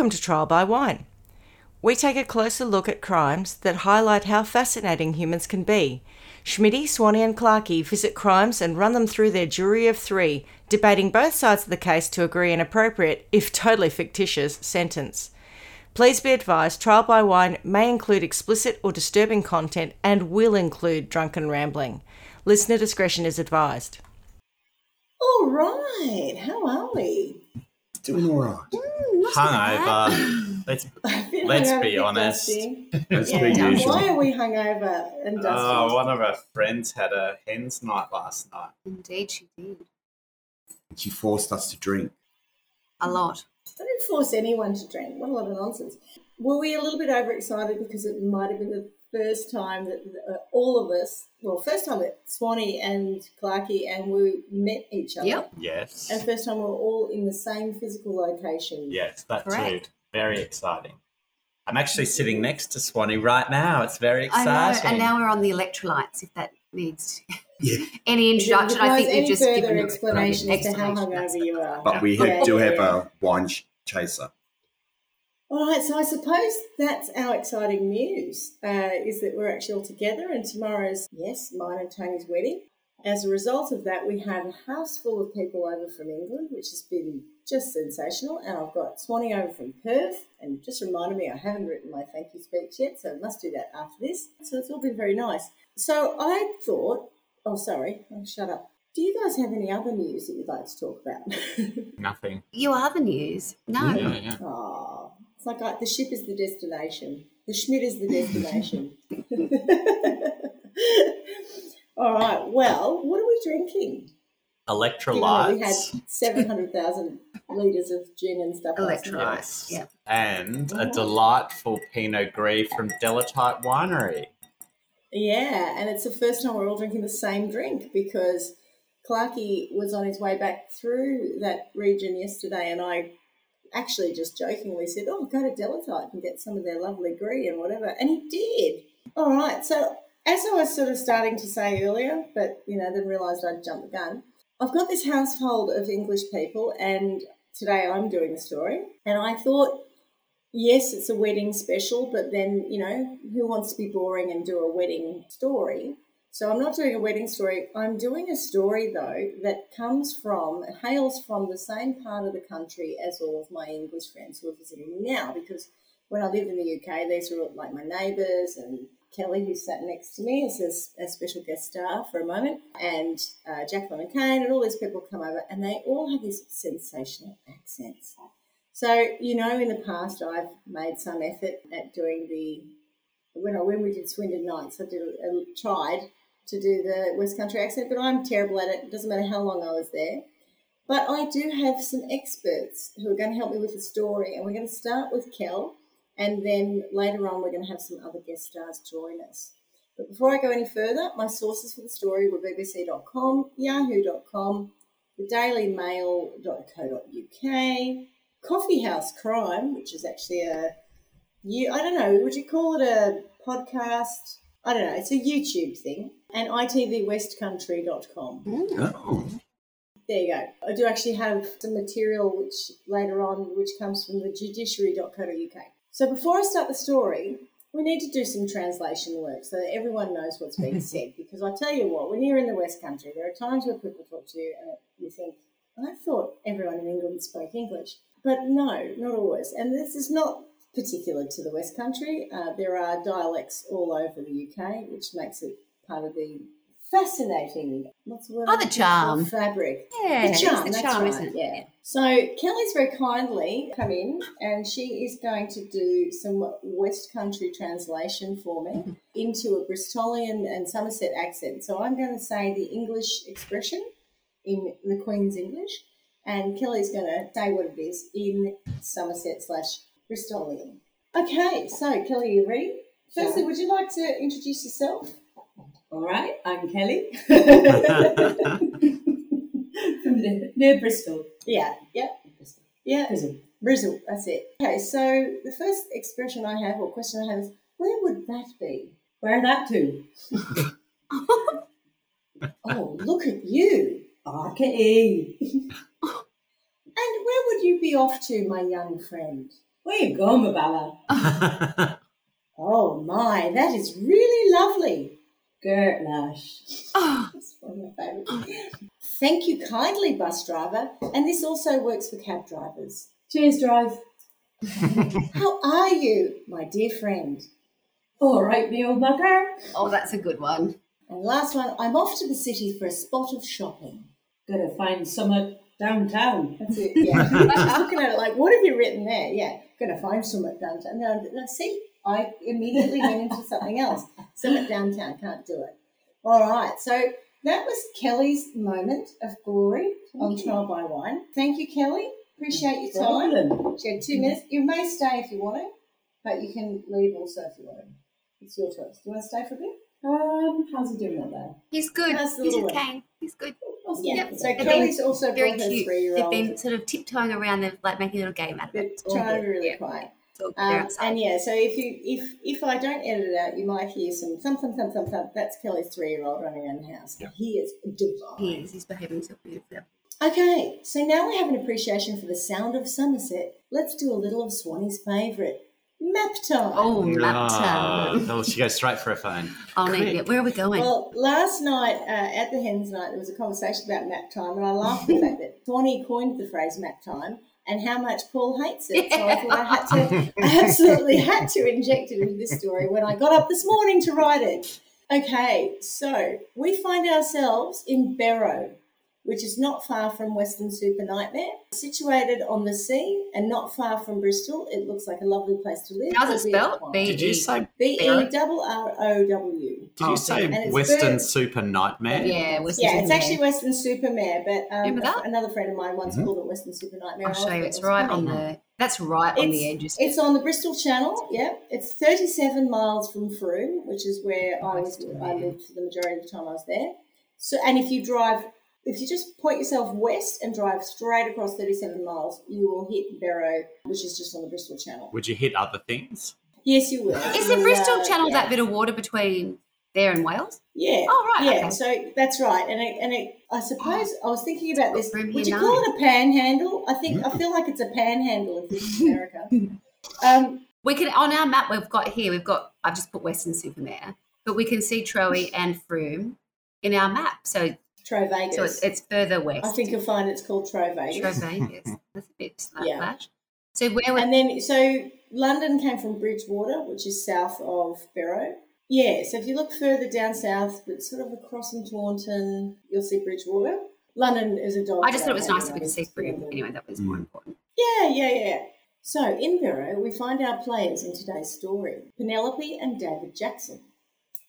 Welcome to Trial by Wine. We take a closer look at crimes that highlight how fascinating humans can be. Schmidty, Swanee, and Clarkey visit crimes and run them through their jury of three, debating both sides of the case to agree an appropriate, if totally fictitious, sentence. Please be advised Trial by Wine may include explicit or disturbing content and will include drunken rambling. Listener discretion is advised. All right, how are we? Doing all right. Mm, not hungover. let's let's hungover, be honest. dusty. As Yeah. per usual. Why are we hungover and dusty? Oh, one of our friends had a hens night last night. Indeed, she did. She forced us to drink. A lot. I didn't force anyone to drink. What a lot of nonsense. Were we a little bit overexcited because it might have been the first time that uh, all of us, well, first time that Swanee and Clarkey and we met each other. Yep. Yes. And first time we are all in the same physical location. Yes, that too. Very exciting. I'm actually sitting next to Swanee right now. It's very I exciting. know. And now we're on the electrolytes, if that needs Yeah. any introduction. I think you've just further given an explanation as to how explanation. Hungover you are. But we Yeah, do yeah, have a wine chaser. All right, so I suppose that's our exciting news uh, is that we're actually all together, and tomorrow's yes, mine and Tony's wedding. As a result of that, we have a house full of people over from England, which has been just sensational. And I've got Swanee over from Perth, and just reminded me I haven't written my thank you speech yet, so I must do that after this. So it's all been very nice. So I thought, oh, sorry, oh, shut up. Do you guys have any other news that you'd like to talk about? Nothing. You are the news. No. Yeah, yeah. Oh, it's like I, the ship is the destination. The Schmidt is the destination. All right. Well, what are we drinking? Given that Electrolytes. We had seven hundred thousand liters of gin and stuff. last night. Electrolytes. Yeah. And a delightful Pinot Gris from Delatite Winery. Yeah, and it's the first time we're all drinking the same drink because Clarkey was on his way back through that region yesterday, and I actually just jokingly said, "Oh, go to Delatite and get some of their lovely Gris and whatever," and he did. All right, so as I was sort of starting to say earlier, but you know, then realised I'd jumped the gun. I've got this household of English people, and today I'm doing the story, and I thought yes, it's a wedding special, but then, you know, who wants to be boring and do a wedding story? So I'm not doing a wedding story. I'm doing a story, though, that comes from, hails from the same part of the country as all of my English friends who are visiting me now, because when I lived in the UK, these were like my neighbours and Kelly, who sat next to me as a, a special guest star for a moment, and uh, Jacqueline McCain, and all these people come over, and they all have these sensational accents. So, you know, in the past, I've made some effort at doing the when I when we did Swindon Nights, I did a, a- tried to do the West Country accent, but I'm terrible at it. It doesn't matter how long I was there. But I do have some experts who are going to help me with the story, and we're going to start with Kel, and then later on we're going to have some other guest stars join us. But before I go any further, my sources for the story were bbc.com, yahoo.com, thedailymail.co.uk, Coffee House Crime, which is actually a you I don't know, would you call it a podcast? I don't know, it's a YouTube thing. And itvwestcountry.com. Oh. There you go. I do actually have some material which later on which comes from the judiciary.co.uk. So before I start the story, we need to do some translation work so that everyone knows what's being said. Because I tell you what, when you're in the West Country, there are times where people talk to you and you think, I thought everyone in England spoke English. But no, not always. And this is not particular to the West Country. Uh, there are dialects all over the UK, which makes it part of the fascinating, what's the word? Oh, the charm. Fabric. Yeah. The charm, the charm, right, isn't it? Yeah. So Kelly's very kindly come in and she is going to do some West Country translation for me mm-hmm. into a Bristolian and Somerset accent. So I'm going to say the English expression in the Queen's English and Kelly's going to say what it is in Somerset slash Bristolian. Okay, so Kelly, you ready? Firstly, would you like to introduce yourself? All right, I'm Kelly from the, near Bristol. Yeah, yeah, Bristol. yeah. Bristol. Brizzle, that's it. Okay, so the first expression I have or question I have is where would that be? Where that to? Oh, look at you. Okay. And where would you be off to, my young friend? Where you going, Mabala? Oh my, that is really lovely. Gert Lash. Oh, That's one of my favourites. Thank you kindly, bus driver. And this also works for cab drivers. Cheers, Drive. How are you, my dear friend? All right, me old mugger. oh, that's a good one. And last one, I'm off to the city for a spot of shopping. Gotta find summer downtown. That's it. Yeah. Just looking at it like, what have you written there? Yeah, gonna find Summit downtown. No, no, see, I immediately went into something else. Summit downtown can't do it. All right, so that was Kelly's moment of glory on Trial by Wine. Thank you, Kelly. Appreciate your time. Problem. She had two minutes. You may stay if you want to, but you can leave also if you want to. It's your choice. Do you want to stay for a bit? Um, how's he doing up there? He's good. How's the He's little okay. He's good. Awesome. Yeah. Yep. So They've Kelly's also Very brought her cute. They've been sort of tiptoeing around. They're like making a little game out of They're it. It's all trying to be really Yeah, quiet. It's all good. They're Um, outside. and yeah, so if you if if I don't edit it out, you might hear some thump thump thump thump thump. That's Kelly's three year old running around the house. He is divine. He is. He's behaving himself beautifully. Okay, so now we have an appreciation for the sound of Somerset. Let's do a little of Swanee's favourite, map time. Oh, Ah, laptop. oh, she goes straight for a phone. Oh, no, Quick. yeah. Where are we going? Well, last night uh, at the hens night, there was a conversation about map time, and I laughed at the fact that Swanee coined the phrase map time and how much Paul hates it. So I thought I had to, I absolutely had to inject it into this story when I got up this morning to write it. Okay, so we find ourselves in Berrow, which is not far from Western Super Nightmare, situated on the sea and not far from Bristol. It looks like a lovely place to live. How's it albeit spelled? B- Did you say? B E double R O W. Did Oh, you say Western bird- Super Nightmare? yeah, Western Yeah, it's actually Weston-super-Mare, but um, that? another friend of mine once Mhm. called it Western Super Nightmare. I'll show you. It's right funny. on the. That's right on the edge. It's on the Bristol Channel. Yeah, it's 37 miles from Frome, which is where I was. I lived for the majority of the time I was there. So, and if you drive, if you just point yourself west and drive straight across 37 miles, you will hit Berrow, which is just on the Bristol Channel. Would you hit other things? Yes, you will. Is the Bristol uh, Channel yeah. that bit of water between there and Wales? Yeah. Oh, right, Yeah. okay. So that's right, and it, and it, I suppose I was thinking about this. Room Would here you call it a panhandle? I think I feel like it's a panhandle if this is America. Um, We can on our map we've got here. We've got. I've just put Weston-super-Mare, but we can see Troe and Frome in our map. So Troy Vegas. so it's, it's further west. I think you'll find it's called Troy Troe Vegas. Vegas. That's a bit like Yeah. that. So where we And then so London came from Bridgwater, which is south of Berrow. Yeah. So if you look further down south, but sort of across from Taunton, you'll see Bridgwater. London is a dog. I just thought it was nice if we could see Frome. Anyway, that was more Mm. important. Yeah, yeah, yeah. So, in Berrow, we find our players in today's story Penelope and David Jackson.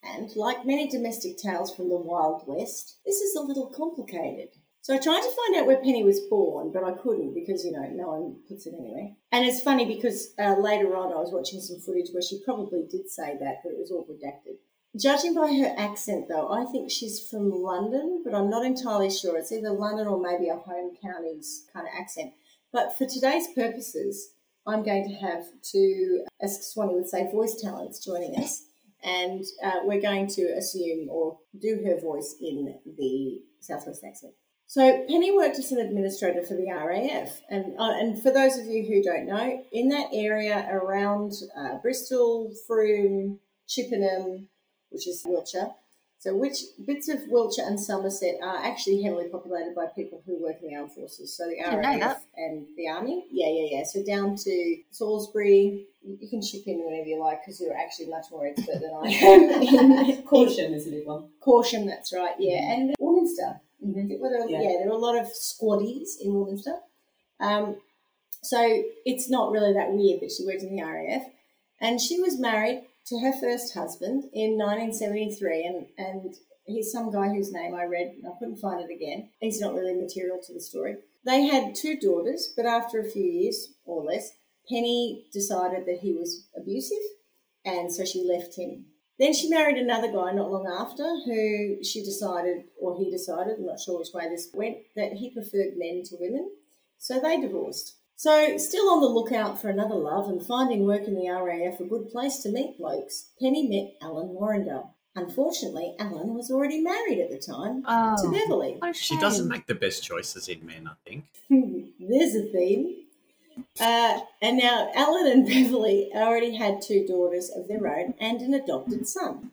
And like many domestic tales from the Wild West, this is a little complicated. So, I tried to find out where Penny was born, but I couldn't because, you know, no one puts it anywhere. And it's funny because uh, later on I was watching some footage where she probably did say that, but it was all redacted. Judging by her accent, though, I think she's from London, but I'm not entirely sure. It's either London or maybe a home counties kind of accent. But for today's purposes, I'm going to have two, as Swanee would say, voice talents joining us. And uh, we're going to assume or do her voice in the Southwest accent. So Penny worked as an administrator for the RAF, and uh, and for those of you who don't know, in that area around uh, Bristol, Frome, Chippenham, which is Wiltshire. So, which bits of Wiltshire and Somerset are actually heavily populated by people who work in the armed forces? So the RAF and the army. Yeah, yeah, yeah. So down to Salisbury. You can chip in whenever you like because you're actually much more expert than I am Corsham is a big one. Corsham, that's right, yeah. And Warminster. Mm-hmm. Well, there, Yeah. yeah. there are a lot of squaddies in Warminster. Um, so it's not really that weird that she worked in the RAF. And she was married to her first husband in 1973, and, and he's some guy whose name I read and I couldn't find it again. He's not really material to the story. They had two daughters, but after a few years or less, Penny decided that he was abusive, and so she left him. Then she married another guy not long after, who she decided, or he decided, I'm not sure which way this went, that he preferred men to women. So they divorced. So, still on the lookout for another love and finding work in the RAF a good place to meet blokes, Penny met Alan Warrendale. Unfortunately, Alan was already married at the time Oh, to Beverly. what a She doesn't make the best choices in men, I think. There's a theme. Uh, and now Alan and Beverly already had two daughters of their own and an adopted son.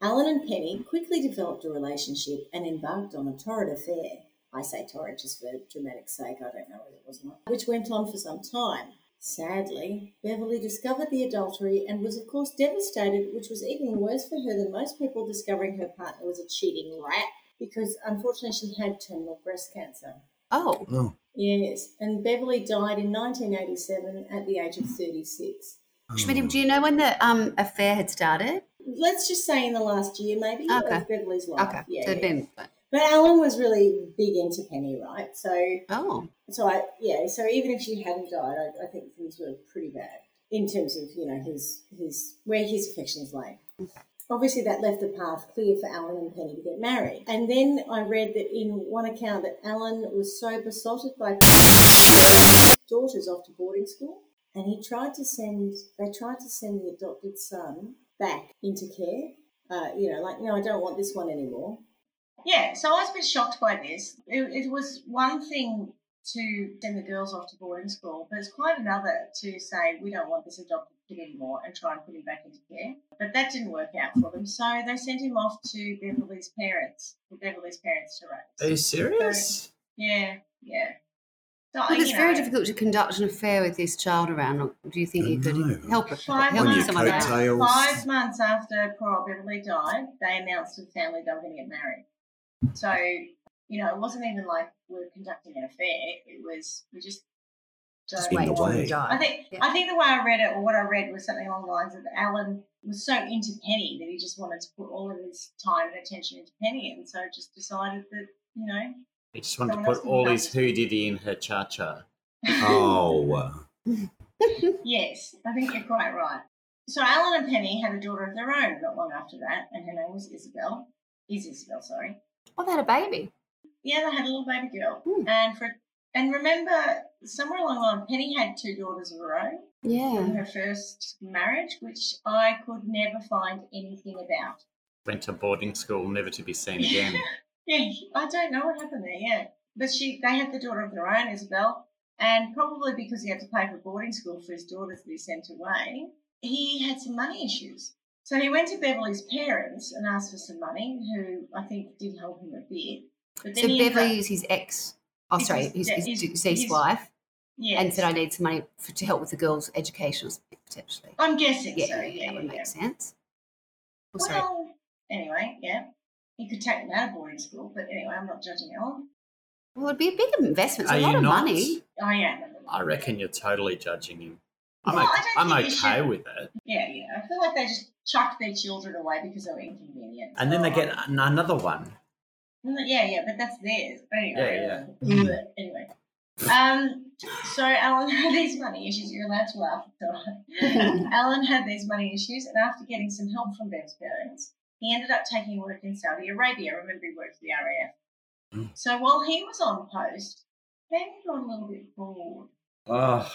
Alan and Penny quickly developed a relationship and embarked on a torrid affair. I say torrid just for dramatic sake, I don't know whether it was or not, which went on for some time. Sadly, Beverly discovered the adultery and was, of course, devastated, which was even worse for her than most people discovering her partner was a cheating rat because unfortunately she had terminal breast cancer. Oh, Oh, Yes, and Beverly died in 1987 at the age of 36. Schmidt, do you know when the um, affair had started? Let's just say in the last year, maybe, Okay. of Beverly's life. Okay, Yeah, so yeah. been. But Alan was really big into Penny, right? So, Oh, so I, yeah, so even if she hadn't died, I, I think things were pretty bad in terms of you know his his where his affections lay. Obviously, that left the path clear for Alan and Penny to get married. And then I read that in one account that Alan was so besotted by daughters off to boarding school, and he tried to send they tried to send the adopted son back into care. Uh, you know, like no, I don't want this one anymore. Yeah, so I was a bit shocked by this. It, it was one thing to send the girls off to boarding school, but it's quite another to say we don't want this adopted kid anymore and try and put him back into care. But that didn't work out for them, so they sent him off to Beverly's parents, for Beverly's parents to raise. Are you serious? Yeah, yeah. So, Look, it's you very difficult to conduct an affair with this child around. Or Do you think I you could know. help her? Five help On your someone. Five months after poor old Beverly died, they announced to the family they were going to get married. So, you know, it wasn't even like we were conducting an affair. It was we just Just in the way. I think Yeah. I think the way I read it, or what I read, was something along the lines of Alan was so into Penny that he just wanted to put all of his time and attention into Penny, and so just decided that you know, He just wanted to Someone else put can all help. his hoodie in her cha cha. oh, yes, I think you're quite right. So Alan and Penny had a daughter of their own not long after that, and her name was Isabel. Is Isabel, sorry. Oh, they had a baby. Yeah, they had a little baby girl, Hmm. and for and remember somewhere along the line, Penny had two daughters of her own Yeah. from Yeah. her first marriage, which I could never find anything about. Went to boarding school, never to be seen again. Yeah, I don't know what happened there. Yeah, but she they had the daughter of their own, Isabel, and probably because he had to pay for boarding school for his daughters to be sent away, he had some money issues. So he went to Beverly's parents and asked for some money, who I think did help him a bit. But then So Beverly is his ex. Oh, His- sorry, his, his, his- deceased his- wife, yes. and said, "I need some money for, to help with the girls' education, potentially." I'm guessing Yeah, so. yeah, Yeah, that would make yeah. sense. Oh, sorry. Well, anyway, yeah. He could take them out of boarding school, but anyway, I'm not judging Alan. Well, it'd be a big investment. It's Are a lot of not? money. I am. I reckon you're totally judging him. I'm, Well, okay, I'm okay with it. Yeah, yeah. I feel like they just chucked their children away because they were inconvenient. And then they get oh. another one. Yeah, yeah, but that's theirs. Anyway. Yeah, uh, Anyway. Um, so Alan had these money issues. You're allowed to laugh. it's all right. Alan had these money issues, and after getting some help from Bev's parents, he ended up taking work in Saudi Arabia. Remember, he worked for the RAF. Mm. So while he was on post, Penny got a little bit bored. Oh,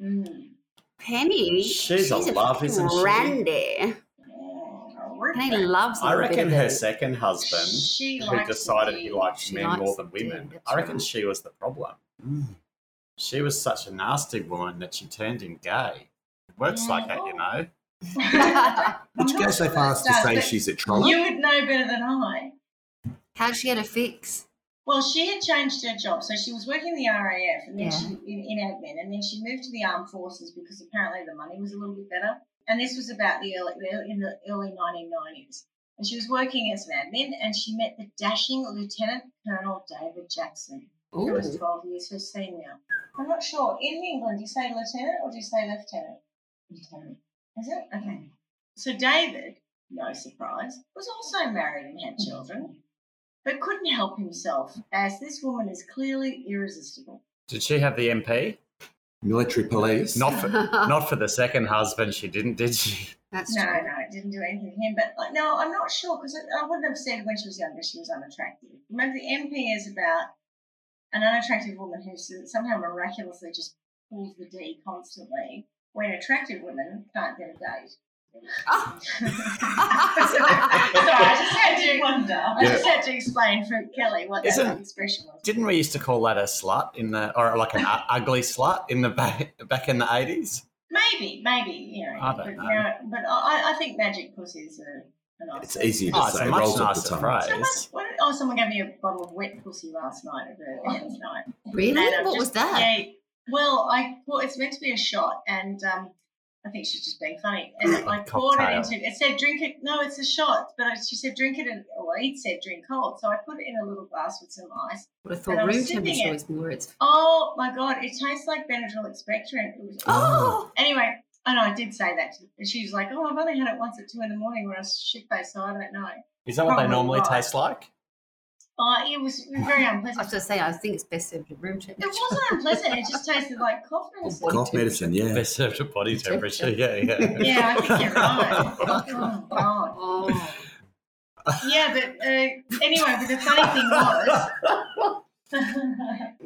Mm. Penny, She's a love, fucking isn't she? Randy. Mm, Penny loves. a I little bit reckon of her second husband, She who decided to he be- liked She men more than women, I reckon right. she was the problem. mm. She was such a nasty woman that she turned him gay. It works Yeah. like that, you know. Would you go so far as to say she's a troll? You would know better than I. How she had a fix? Well, she had changed her job, so she was working in the RAF and then Yeah. she in, in admin, and then she moved to the armed forces because apparently the money was a little bit better. And this was about the early in the early 1990s. And she was working as an admin, and she met the dashing Lieutenant Colonel David Jackson, who was 12 years her senior. I'm not sure. In England, do you say lieutenant or do you say lieutenant? Lieutenant. Is it? Okay. So David, no surprise, was also married and had children, but couldn't help himself, as this woman is clearly irresistible. Did she have the MP? Military police? Not for, not for the second husband, she didn't, did she? That's No, true. no, it didn't do anything for him. But like, no, I'm not sure because I wouldn't have said when she was younger she was unattractive. Remember, the MP is about an unattractive woman who somehow miraculously just pulls the D constantly when attractive women can't get a date. Sorry, I just had to wonder. I just had to explain for Kelly what that Isn't- expression was. Didn't we used to call that a slut in the, or like an ugly slut in the back back in the eighties? Maybe, maybe, you know. I don't but, know. now- but I, I think magic pussy is a, a nice It's thing. easier to Oh, it's say. a much rolls off nicer the tongue. phrase. So much, what, oh, someone gave me a bottle of wet pussy last night at the men's night. Really? What just- was that? Yeah, well, I well, it's meant to be a shot, and um, I think she's just being funny. And I poured it into. It said drink it. No, it's a shot, but she said drink it. In, well, it said drink cold, so I put it in a little glass with some ice. Would have And thought I was room sipping temperature was more. It's Oh my god, it tastes like Benadryl expectorant. It was oh, Anyway, I know I did say that. To, and she was like, "Oh, I've only had it once at two in the morning when I was shit faced, so I don't know." Is that what they normally right. taste like? Oh, it was very unpleasant. I unpleasant. was just saying. I think it's best served at room temperature. It wasn't unpleasant. It just tasted like cough medicine. Body Cough medicine, yeah. Best served at body temperature. Yeah, yeah. Yeah, I think you're right. Oh god. Oh, Yeah, but uh, anyway, but the funny thing was,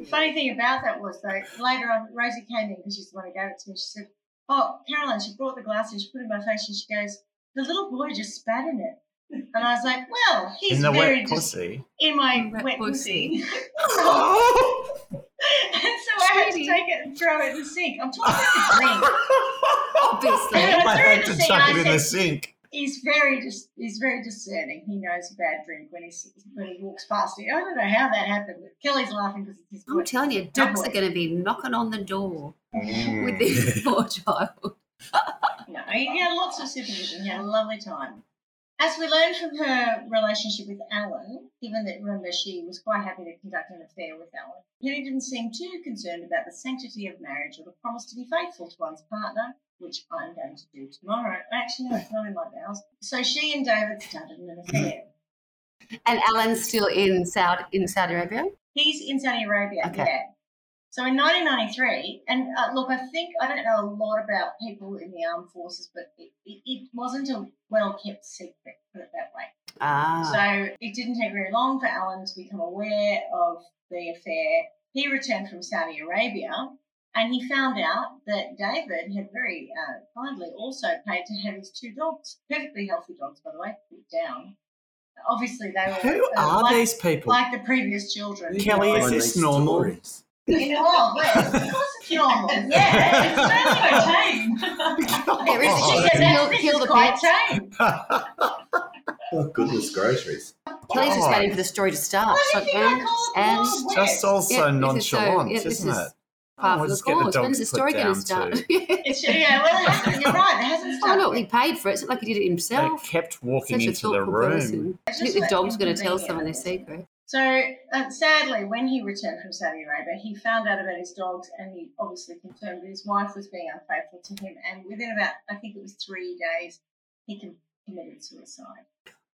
funny thing about that was though later on, Rosie came in because she's the one who gave it to me. She said, "Oh, Caroline," she brought the glass and she put it in my face and she goes, "The little boy just spat in it." And I was like, "Well, he's In the very wet dis- pussy. in my Wet wet, pussy. pussy." and so I had to take it and throw it in the sink. I'm talking about the drink. obviously. I I threw it had in to the sink chuck it I in the sink. he's very dis- he's very discerning. He knows a bad drink when he's when he walks past it. I don't know how that happened. But Kelly's laughing because it's I'm boy. telling you, Good dogs boy. are going to be knocking on the door with Mm. this poor child. No, he had lots of supervision. He had a lovely time. As we learned from her relationship with Alan, given that remember she was quite happy to conduct an affair with Alan, Penny didn't seem too concerned about the sanctity of marriage or the promise to be faithful to one's partner, which I'm going to do tomorrow. Actually, no, it's not in my vows. So she and David started an affair. And Alan's still in Saudi in Saudi Arabia. He's in Saudi Arabia, Okay. yeah. So in 1993, and uh, look, I think I don't know a lot about people in the armed forces, but it, it, it wasn't a well kept secret, put it that way. Ah, So it didn't take very long for Alan to become aware of the affair. He returned from Saudi Arabia and he found out that David had very uh, kindly also paid to have his two dogs, perfectly healthy dogs, by the way, put down. Obviously, they were Who uh, are like, these people? like the previous children. Kelly, is this these normal? stories. You know, oh, well, of course it's normal. Yeah, it's totally tame. There is- She Oh, said, kill- kill the quite pets. tame. Oh, goodness, groceries. Kelly's just Oh. waiting for the story to start. Why do She's like, and, call it the and Wild West? Just also Yeah, this is so- nonchalant, yeah, isn't is it? part Oh, of the just the course. When's the story going down to start? It's, yeah, well, it hasn't, you're right. It hasn't oh, started. oh started. no, he paid for it. It's not like he did it They himself. kept walking Such into the thoughtful room. person. I think the like dog's going to tell inconvenient, someone their think. secret. So, uh, sadly, when he returned from Saudi Arabia, he found out about his dogs and he obviously confirmed that his wife was being unfaithful to him. And within about, I think it was three days, he committed suicide.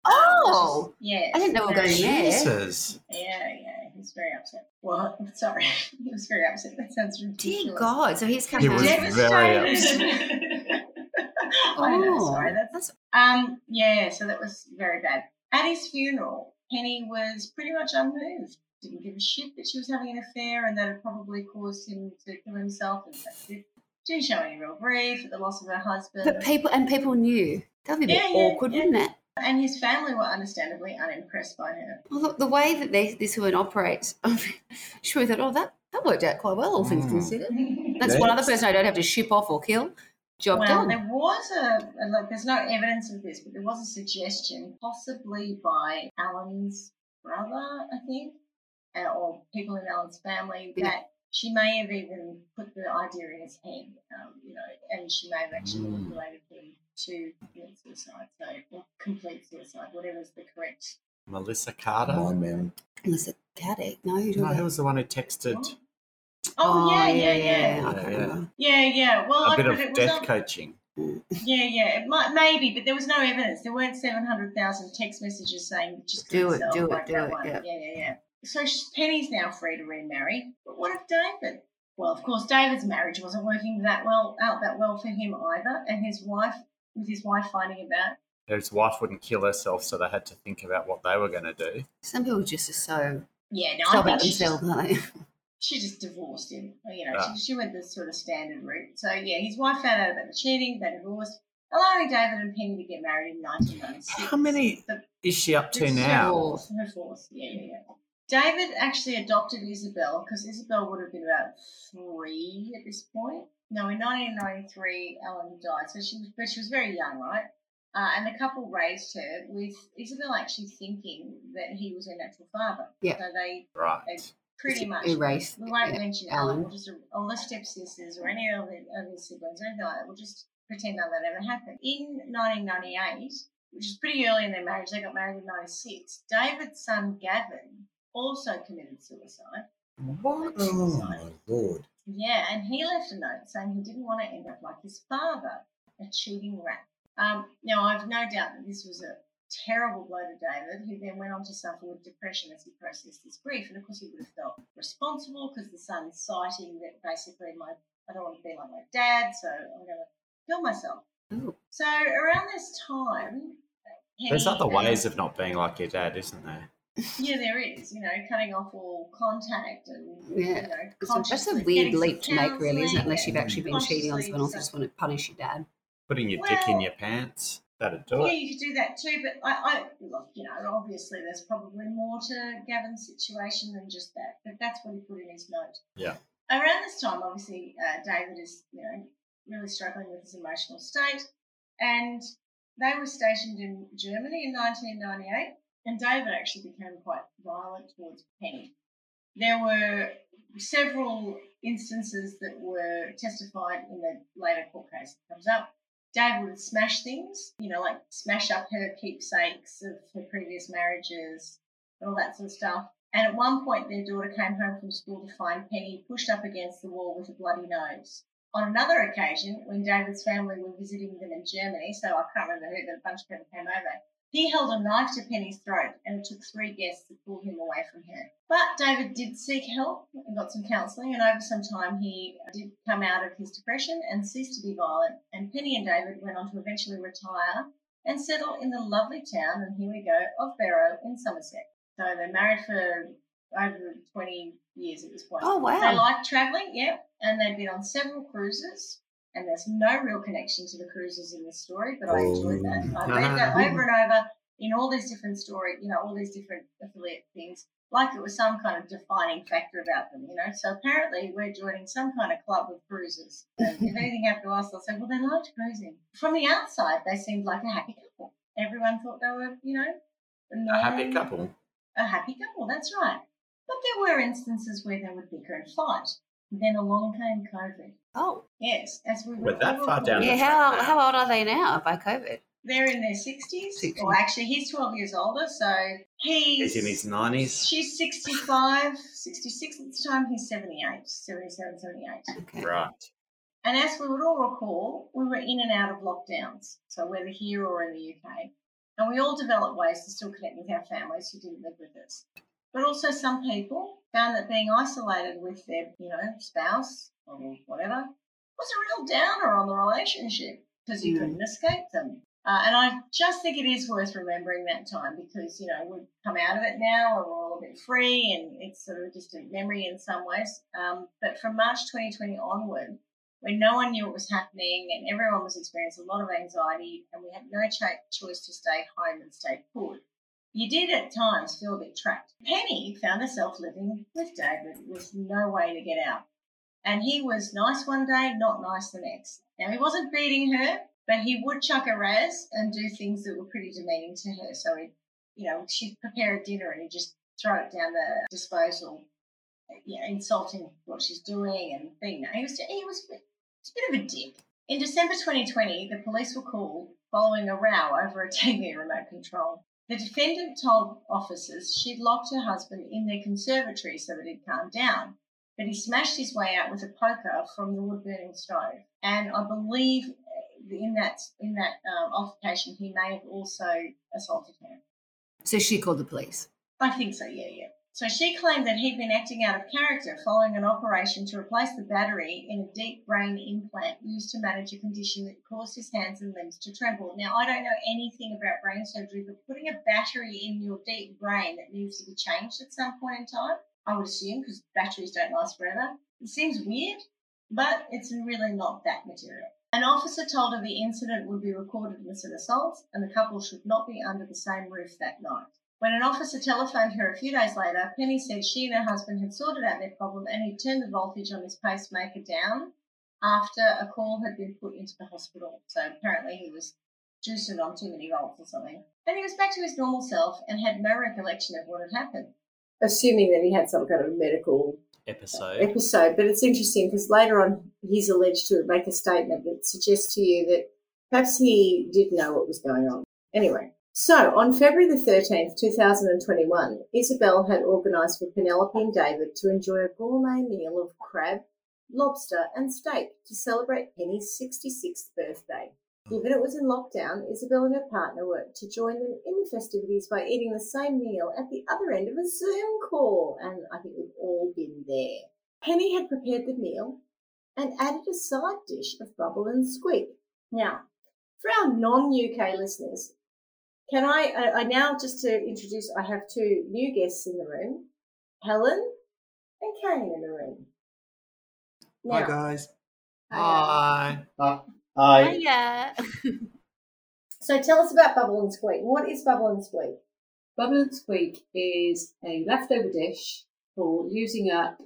Oh, Yeah. I didn't know we were going there. Jesus. Yeah, yeah, he was very upset. Well, sorry, he was very upset. That sounds ridiculous. dear God! So he's come He home. was very Devastated. I know, Oh, sorry. That's, that's um, yeah, so that was very bad. At his funeral, Penny was pretty much unmoved. Didn't give a shit that she was having an affair and that it probably caused him to kill himself. And that's it. Didn't show any real grief at the loss of her husband. but people and people knew. That would be a bit Yeah, yeah, awkward, yeah. wouldn't it? and his family were understandably unimpressed by her. Well, look, the way that they, this woman operates, I'm sure thought, oh, that, that worked out quite well, all things Mm. considered. That's one other person I don't have to ship off or kill. Job well, done. there was a, a like, there's no evidence of this, but there was a suggestion, possibly by Alan's brother, I think, uh, or people in Alan's family, Yeah. that she may have even put the idea in his head, um, you know, and she may have actually Mm. manipulated him to commit suicide, so or complete suicide, whatever is the correct. Melissa Carter. Mind man. Unless a caddick. No, No, who was the one who texted Oh, Oh, oh, yeah, yeah, yeah, Yeah, yeah. yeah, yeah. Well, a I, bit of it was death on- coaching? Yeah, yeah, it might, maybe, but there was no evidence. There weren't seven hundred thousand text messages saying just Do it, yourself do it, do it, one. yeah. yeah, yeah, yeah. So Penny's now free to remarry, but what of David? Well, of course, David's marriage wasn't working that well out that well for him either, and his wife, with his wife finding about, His wife wouldn't kill herself, so they had to think about what they were going to do. Some people just are so, yeah, no, so I about think she just, themselves, aren't they? she just divorced him. You know, Ah. she, she went the sort of standard route. So yeah, his wife found out about the cheating, they divorced. allowing David and Penny to get married in 1996. How many The- is she up to now? Four. her fourth, yeah, yeah, yeah. David actually adopted Isabel because Isabel would have been about three at this point. No, in 1993, Alan died, so she was, but she was very young, right? Uh, and the couple raised her with Isabel actually thinking that he was her natural father. Yeah. So they Right. Pretty Just much erase, We won't yeah, mention Alan. Alan, or just all the stepsisters or any of the other siblings or anything like that. We'll just pretend that that never happened. In 1998, which is pretty early in their marriage, they got married in 96. David's son Gavin also committed suicide. What? Oh my lord. Yeah, and he left a note saying he didn't want to end up like his father, a cheating rat. Um, now, I've no doubt that this was a terrible blow to David, who then went on to suffer with depression as he processed his grief. And of course, he would have felt responsible because the son's citing that basically, my I don't want to be like my dad, so I'm going to kill myself. Ooh. So around this time, There's Penny other ways of not being like your dad, isn't there? Yeah, there is. You know, cutting off all contact and Yeah. you know, That's a weird leap to make, really, isn't it? Unless you've actually been cheating on someone else, you so- just want to punish your dad. Putting your dick in your pants. That'd do Yeah, it. you could do that too, but I, I look, you know, obviously there's probably more to Gavin's situation than just that, but that's what he put in his note. Yeah. Around this time, obviously, uh, David is, you know, really struggling with his emotional state, and they were stationed in Germany in 1998, and David actually became quite violent towards Penny. There were several instances that were testified in the later court case that comes up. Dad would smash things, you know, like smash up her keepsakes of her previous marriages and all that sort of stuff. And at one point, their daughter came home from school to find Penny pushed up against the wall with a bloody nose. On another occasion, when David's family were visiting them in Germany, so I can't remember who, but a bunch of people came over, he held a knife to Penny's throat, and it took three guests to pull him away from her. But David did seek help and got some counselling, and over some time he did come out of his depression and cease to be violent. And Penny and David went on to eventually retire and settle in the lovely town, and here we go, of Berrow in Somerset. So they're married for over 20 years at this point. Oh, wow. They like travelling, yep, and they've been on several cruises. And there's no real connection to the cruises in this story, but I oh. enjoyed that. I read ah. that over and over in all these different story, you know, all these different affiliate things, like it was some kind of defining factor about them, you know. So apparently we're joining some kind of club of cruisers. And if anything happened to us, they'll say, well, they liked cruising. From the outside, they seemed like a happy couple. Everyone thought they were, you know, A happy couple. a happy couple, that's right. But there were instances where they would bicker and fight. Then along came COVID. Oh, Yes, as we We're that far down yeah. How now. how old are they now by COVID? They're in their 60s. 60. Or actually, he's 12 years older, so he's. He's in his 90s. She's 65, 66 at the time. He's 78, 77, 78. Okay. Right. And as we would all recall, we were in and out of lockdowns, so whether here or in the UK. And we all developed ways to still connect with our families who didn't live with us. But also, some people found that being isolated with their, you know, spouse or whatever was a real downer on the relationship because you Mm. couldn't escape them. Uh, and I just think it is worth remembering that time because, you know, we've come out of it now and we're all a bit free and it's sort of just a distant memory in some ways. Um, but from March 2020 onward, when no one knew what was happening and everyone was experiencing a lot of anxiety and we had no choice to stay home and stay put, you did at times feel a bit trapped. Penny found herself living with David with no way to get out. And he was nice one day, not nice the next. Now, he wasn't beating her, but he would chuck a raz and do things that were pretty demeaning to her. So, he, you know, she'd prepare a dinner and he'd just throw it down the disposal, you know, insulting what she's doing and being, he was, he was a bit a bit of a dick. In December 2020, the police were called following a row over a TV remote control. The defendant told officers she'd locked her husband in their conservatory so that he'd calm down, but he smashed his way out with a poker from the wood burning stove. And I believe uh, in that in that um, altercation, he may have also assaulted her. So she called the police. I think so, yeah, yeah. So she claimed that he'd been acting out of character following an operation to replace the battery in a deep brain implant used to manage a condition that caused his hands and limbs to tremble. Now, I don't know anything about brain surgery, but putting a battery in your deep brain that needs to be changed at some point in time, I would assume, because batteries don't last forever, it seems weird, but it's really not that material. An officer told her the incident would be recorded as an assault and the couple should not be under the same roof that night. When an officer telephoned her a few days later, Penny said she and her husband had sorted out their problem and he'd turned the voltage on his pacemaker down after a call had been put into the hospital. So apparently he was juicing on too many volts or something. And he was back to his normal self and had no recollection of what had happened. Assuming that he had some kind of medical Episode. episode. But it's interesting because later on he's alleged to make a statement that suggests to you that perhaps he did know what was going on. Anyway, so on February the 13th, 2021, Isabel had organised for Penelope and David to enjoy a gourmet meal of crab, lobster, and steak to celebrate Penny's 66th birthday. Given it was in lockdown, Isabel and her partner were to join them in the festivities by eating the same meal at the other end of a Zoom call, and I think we've all been there. Penny had prepared the meal and added a side dish of bubble and squeak. Now, for our non-UK listeners, can I, I, I now just to introduce, I have two new guests in the room, Helen and Kane in the room. Hi guys. Hi. Hi. Uh, Hiya. so tell us about bubble and squeak. What is bubble and squeak? Bubble and Squeak is a leftover dish for using up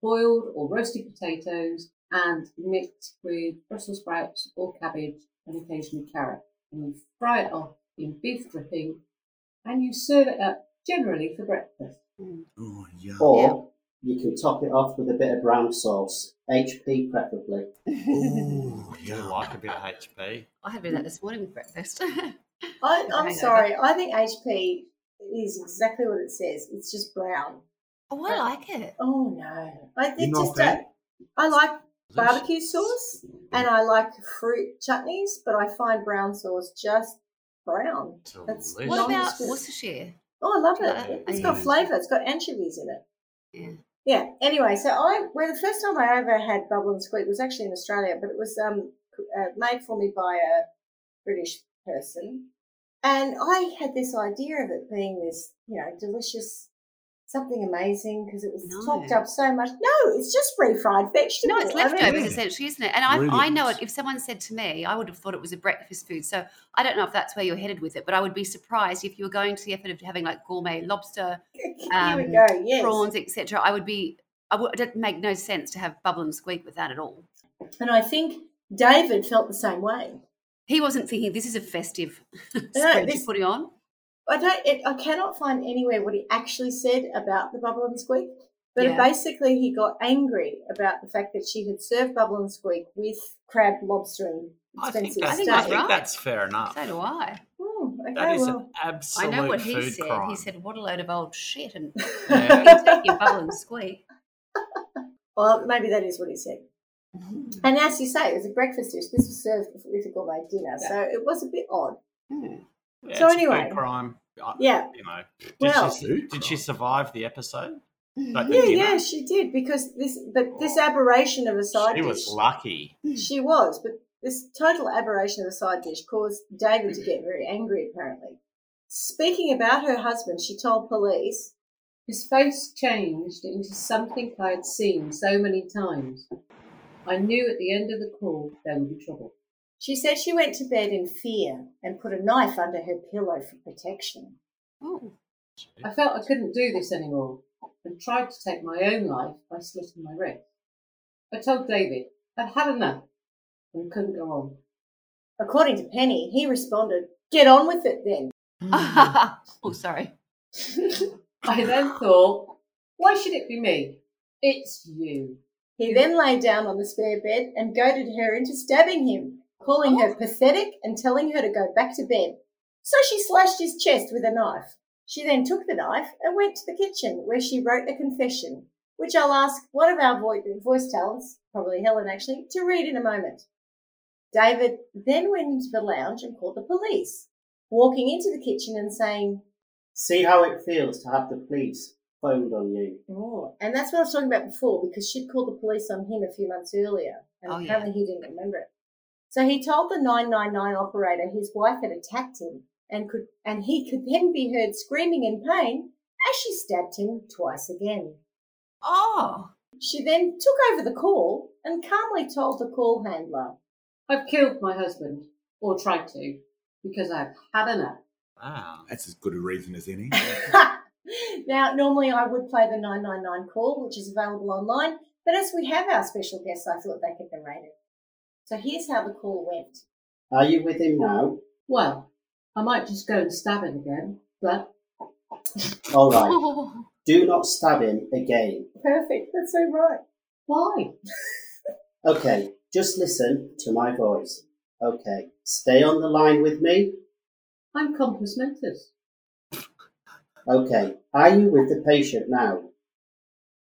boiled or roasted potatoes and mixed with Brussels sprouts or cabbage and occasionally carrot. And you fry it off in beef dripping and you serve it up generally for breakfast. Oh yeah. or you can top it off with a bit of brown sauce, HP preferably. Oh Do you like a bit of HP? I had a bit of that this morning with breakfast. I, I'm sorry. I think HP is exactly what it says. It's just brown. oh, I like it. Oh no! I You're think not just uh, a don't- I like barbecue sauce and I like fruit chutneys, but I find brown sauce just brown. That's Delicious. What about. Worcestershire? Oh, I love Yeah, It's got use- flavour. It's got anchovies in it. Yeah. Yeah. Anyway, so I well the first time I ever had bubble and squeak was actually in Australia, but it was um uh, made for me by a British person, and I had this idea of it being this you know delicious something amazing because it was No. talked up so much. No, it's just refried vegetable. No, it's I mean, leftovers essentially, isn't it? And I, I know it. If someone said to me, I would have thought it was a breakfast food. So I don't know if that's where you're headed with it, but I would be surprised if you were going to the effort of having like gourmet lobster, Here we um, go. Yes. prawns, etc. I would be. I would. It make no sense to have bubble and squeak with that at all. And I think David felt the same way. He wasn't thinking this is a festive No, spread this- you're putting on. I don't. It, I cannot find anywhere what he actually said about the bubble and squeak. But Yeah. basically, he got angry about the fact that she had served bubble and squeak with crab, lobster, and I think, expensive that's, I think steak. I that's think right. that's fair enough. So do I. Hmm, okay, That is well, an absolute I know what he said. crime. He said, "What a load of old shit!" And Yeah. you take your bubble and squeak. well, maybe that is what he said. And as you say, it was a breakfast dish. This was served with a gourmet dinner, so it was a bit odd. Hmm. Yeah, So it's a anyway. crime. Uh, yeah. You know, did, Well- she, did she survive the episode? Like the Yeah, dinner? yeah, she did because this, but this aberration of a side dish She dish. was lucky. She was, but this total aberration of a side dish caused David to get very angry, apparently. Speaking about her husband, she told police, His face changed into something I had seen so many times. I knew at the end of the call there would be trouble. She said she went to bed in fear and put a knife under her pillow for protection. Oh, I felt I couldn't do this anymore and tried to take my own life by slitting my wrist. I told David I'd had enough and couldn't go on. According to Penny, he responded, Get on with it then. oh, sorry. I then thought, why should it be me? It's you. He then lay down on the spare bed and goaded her into stabbing him, calling her pathetic and telling her to go back to bed. So she slashed his chest with a knife. She then took the knife and went to the kitchen where she wrote a confession, which I'll ask one of our voice talents, probably Helen actually, to read in a moment. David then went into the lounge and called the police, walking into the kitchen and saying, See how it feels to have the police phoned on you. Oh, and that's what I was talking about before because she'd called the police on him a few months earlier, and Oh, yeah. apparently he didn't remember it. So he told the 999 operator his wife had attacked him and could and he could then be heard screaming in pain as she stabbed him twice again. Oh, She then took over the call and calmly told the call handler, I've killed my husband, or tried to, because I've had enough. Wow. That's as good a reason as any. now, normally I would play the 999 call, which is available online, but as we have our special guests, I thought they could narrate it. So here's how the call went. Are you with him now? Well, I might just go and stab him again, but All right. Do not stab him again. Perfect. That's so right. why? Okay, just listen to my voice. Okay, stay on the line with me. I'm compos mentis. Okay, are you with the patient now?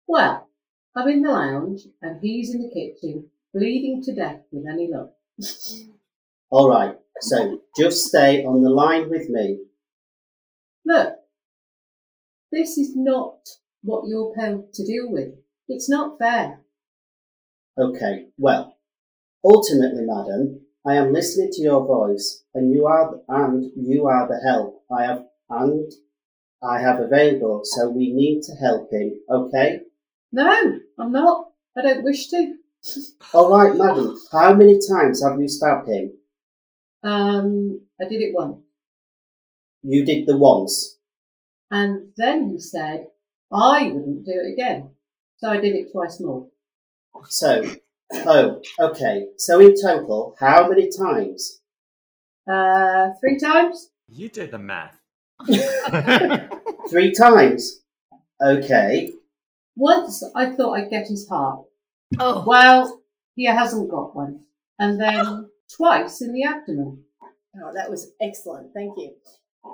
Well, I'm in the lounge and he's in the kitchen, bleeding to death with any luck. All right, so just stay on the line with me. Look, this is not what you're paid to deal with. It's not fair. Okay, well, ultimately, madam, I am listening to your voice, and you are and you are the help I have and I have available. So we need to help him. Okay. No, I'm not. I don't wish to. All right, madam. How many times have you stabbed him? Um, I did it once. You did the once. And then he said I wouldn't do it again. So I did it twice more. So, oh, okay. So in total, how many times? Uh, three times? You do the math. Three times. Okay. Once I thought I'd get his heart. Oh, Well, he hasn't got one. And then twice in the abdomen. Oh, that was excellent. Thank you.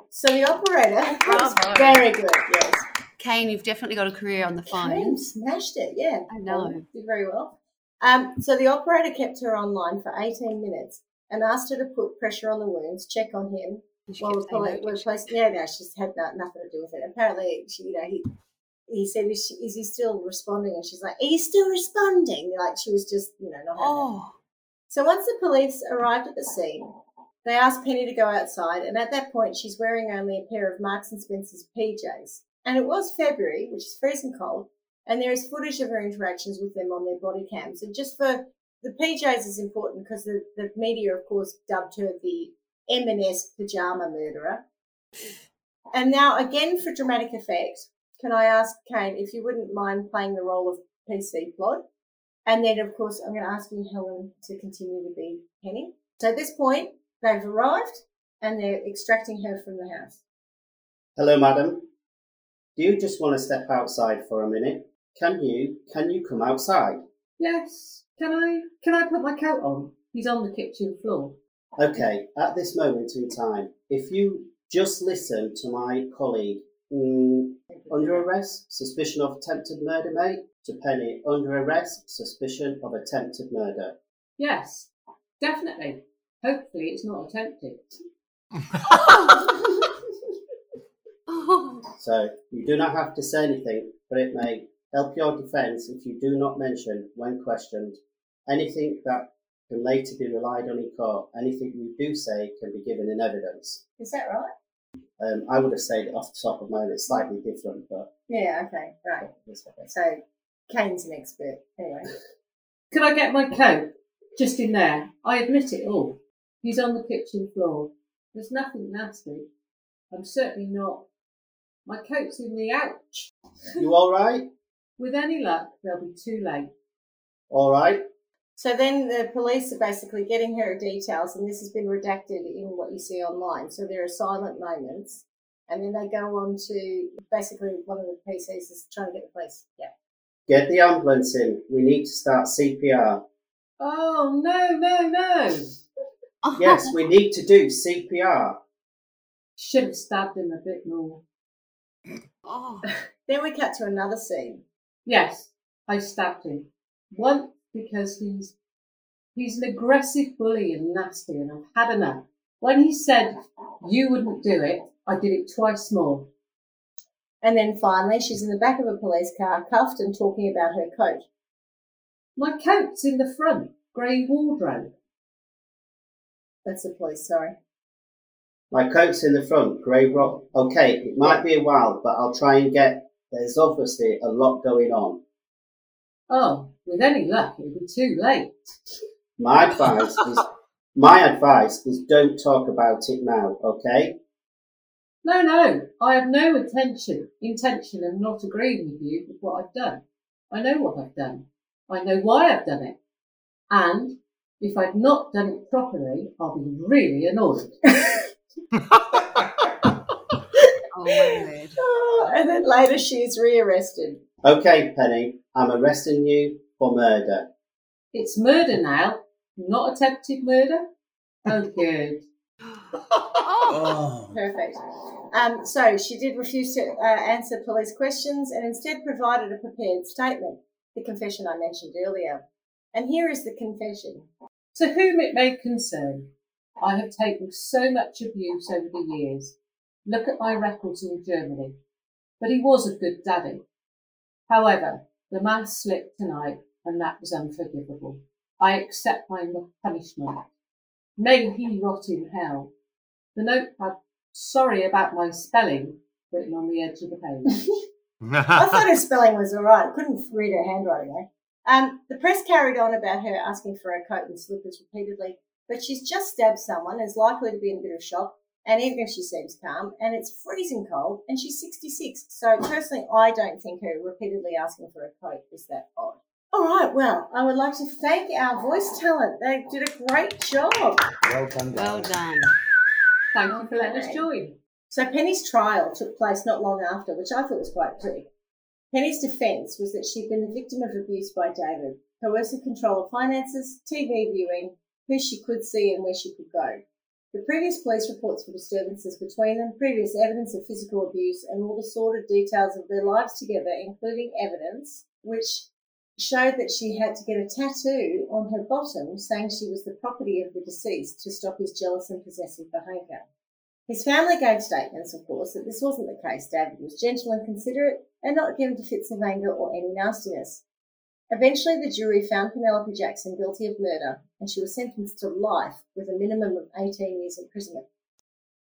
So the operator, Bravo. very good. Yes, Kane, you've definitely got a career on the Kane smashed it. Yeah, I know. did very well. Um, so the operator kept her online for 18 minutes and asked her to put pressure on the wounds, check on him, She Well, we're, saying no. we're placing, yeah, no, she's had no, nothing to do with it. Apparently, she, you know, he he said, is, she, is he still responding? And she's like, are you still responding? Like she was just, you know, not having. Oh, So once the police arrived at the scene, they asked Penny to go outside, and at that point, she's wearing only a pair of Marks and Spencer's PJs. And it was February, which is freezing cold, and there is footage of her interactions with them on their body cams. And just for the PJs is important because the, the media, of course, dubbed her the M&S pajama murderer. And now, again, for dramatic effect, can I ask Kane if you wouldn't mind playing the role of PC Plod? And then, of course, I'm going to ask you, Helen, to continue to be Penny. So at this point, they've arrived and they're extracting her from the house. Hello, madam. Do you just want to step outside for a minute? Can you? Can you come outside? Yes. Can I can I put my coat on? He's on the kitchen floor. Okay, at this moment in time, if you just listen to my colleague, mm, under arrest, suspicion of attempted murder, mate, to Penny, under arrest, suspicion of attempted murder. Yes, definitely. Hopefully it's not attempted. So you do not have to say anything, but it may help your defence if you do not mention, when questioned, anything that can later be relied on in court. Anything you do say can be given in evidence. Is that right? Um, I would have said off the top of my head, it's slightly different, but Yeah, okay, right. So Kane's an expert. Anyway. Can I get my coat? Just in there. I admit it all. He's on the kitchen floor. There's nothing nasty. I'm certainly not. My coat's in the ouch. you all right? With any luck, they'll be too late. All right. So then the police are basically getting her details, and this has been redacted in what you see online. So there are silent moments, and then they go on to basically one of the PCs is trying to get the police. Yeah. Get the ambulance in. We need to start CPR. Oh, no, no, no. Yes, we need to do CPR. Should have stabbed him a bit more. Oh. Then we cut to another scene. Yes, I stabbed him. Once because he's he's an aggressive bully and nasty and I've had enough. When he said you wouldn't do it, I did it twice more. And then finally, she's in the back of a police car, cuffed and talking about her coat. My coat's in the front, grey wardrobe. That's the police, sorry. My coat's in the front, grey rock. Okay, it might be a while, but I'll try and get. There's obviously a lot going on. Oh, with any luck, it'll be too late. My advice is My advice is don't talk about it now, okay? No, no, I have no intention intention of not agreeing with you with what I've done. I know what I've done. I know why I've done it. And if I've not done it properly, I'll be really annoyed. Oh my word. Oh, and then later she's rearrested. Okay, Penny, I'm arresting you for murder. It's murder now, not attempted murder. Oh, good. Oh. Perfect. Um, so she did refuse to uh, answer police questions and instead provided a prepared statement, the confession I mentioned earlier. And here is the confession. To whom it may concern, I have taken so much abuse over the years. Look at my records in Germany. But he was a good daddy. However, the man slipped tonight, and that was unforgivable. I accept my punishment. May he rot in hell. The note had sorry about my spelling written on the edge of the page. I thought her spelling was all right. I couldn't read her handwriting though. Um, the press carried on about her asking for a coat and slippers repeatedly, but she's just stabbed someone, is likely to be in a bit of shock, and even if she seems calm, and it's freezing cold, and she's 66. So personally, I don't think her repeatedly asking for a coat is that odd. All right, well, I would like to thank our voice talent. They did a great job. Well done, Well done. Thank you for letting us join. So Penny's trial took place not long after, which I thought was quite quick. Penny's defence was that she'd been the victim of abuse by David, coercive control of finances, TV viewing, who she could see and where she could go. The previous police reports for disturbances between them, previous evidence of physical abuse, and all the sordid details of their lives together, including evidence which showed that she had to get a tattoo on her bottom saying she was the property of the deceased to stop his jealous and possessive behaviour. His family gave statements, of course, that this wasn't the case. David was gentle and considerate and not given to fits of anger or any nastiness. Eventually, the jury found Penelope Jackson guilty of murder and she was sentenced to life with a minimum of 18 years imprisonment.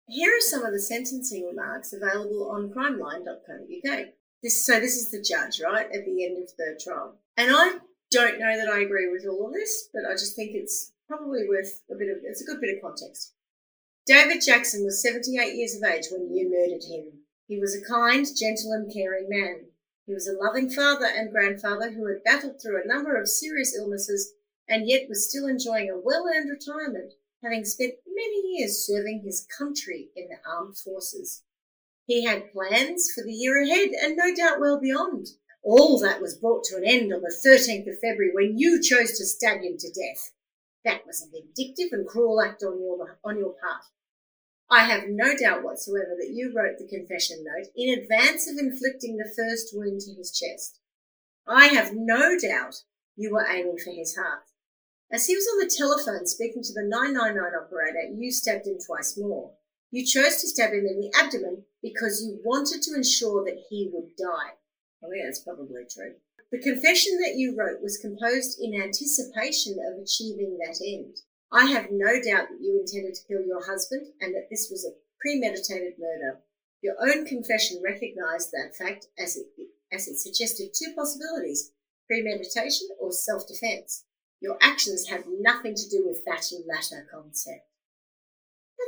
Here are some of the sentencing remarks available on crimeline.co.uk. This, so this is the judge, right, at the end of the trial. And I don't know that I agree with all of this, but I just think it's probably worth a bit of, it's a good bit of context. David Jackson was 78 years of age when you murdered him. He was a kind, gentle, and caring man. He was a loving father and grandfather who had battled through a number of serious illnesses and yet was still enjoying a well earned retirement, having spent many years serving his country in the armed forces. He had plans for the year ahead and no doubt well beyond. All that was brought to an end on the 13th of February when you chose to stab him to death. That was a vindictive and cruel act on your, on your part. I have no doubt whatsoever that you wrote the confession note in advance of inflicting the first wound to his chest. I have no doubt you were aiming for his heart. As he was on the telephone speaking to the 999 operator, you stabbed him twice more. You chose to stab him in the abdomen because you wanted to ensure that he would die. I think that's probably true. The confession that you wrote was composed in anticipation of achieving that end. I have no doubt that you intended to kill your husband and that this was a premeditated murder. Your own confession recognized that fact as it, as it suggested two possibilities premeditation or self defense. Your actions have nothing to do with that latter concept.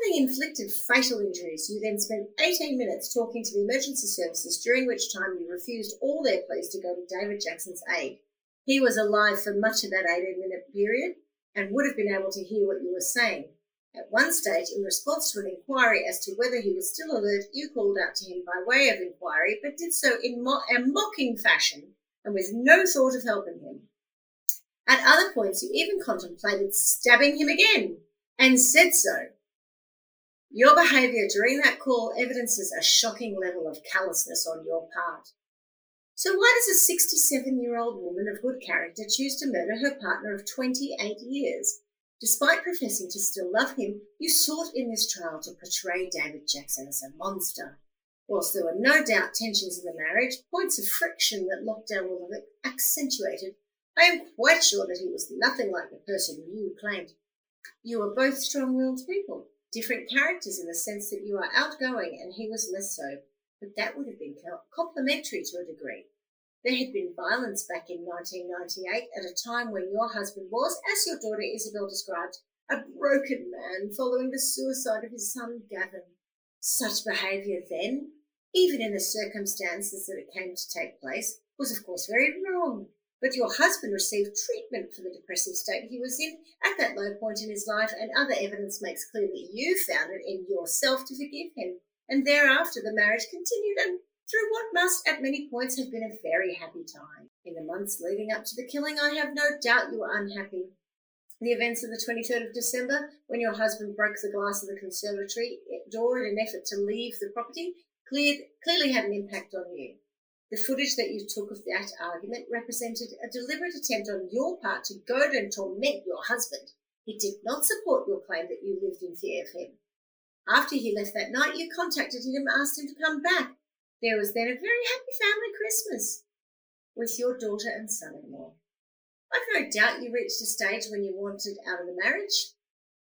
Having inflicted fatal injuries, you then spent 18 minutes talking to the emergency services, during which time you refused all their pleas to go to David Jackson's aid. He was alive for much of that 18 minute period and would have been able to hear what you were saying. At one stage, in response to an inquiry as to whether he was still alert, you called out to him by way of inquiry, but did so in mo- a mocking fashion and with no thought of helping him. At other points, you even contemplated stabbing him again and said so. Your behaviour during that call evidences a shocking level of callousness on your part. So, why does a 67 year old woman of good character choose to murder her partner of 28 years? Despite professing to still love him, you sought in this trial to portray David Jackson as a monster. Whilst there were no doubt tensions in the marriage, points of friction that lockdown will have accentuated, I am quite sure that he was nothing like the person you claimed. You were both strong willed people, different characters in the sense that you are outgoing and he was less so, but that would have been complementary to a degree. There had been violence back in 1998 at a time when your husband was, as your daughter Isabel described, a broken man following the suicide of his son Gavin. Such behaviour then, even in the circumstances that it came to take place, was of course very wrong. But your husband received treatment for the depressive state he was in at that low point in his life, and other evidence makes clear that you found it in yourself to forgive him. And thereafter, the marriage continued and through what must at many points have been a very happy time. In the months leading up to the killing, I have no doubt you were unhappy. The events of the 23rd of December, when your husband broke the glass of the conservatory door in an effort to leave the property, cleared, clearly had an impact on you. The footage that you took of that argument represented a deliberate attempt on your part to goad and torment your husband. He did not support your claim that you lived in fear of him. After he left that night, you contacted him and asked him to come back. There was then a very happy family Christmas with your daughter and son in law. I've no doubt you reached a stage when you wanted out of the marriage.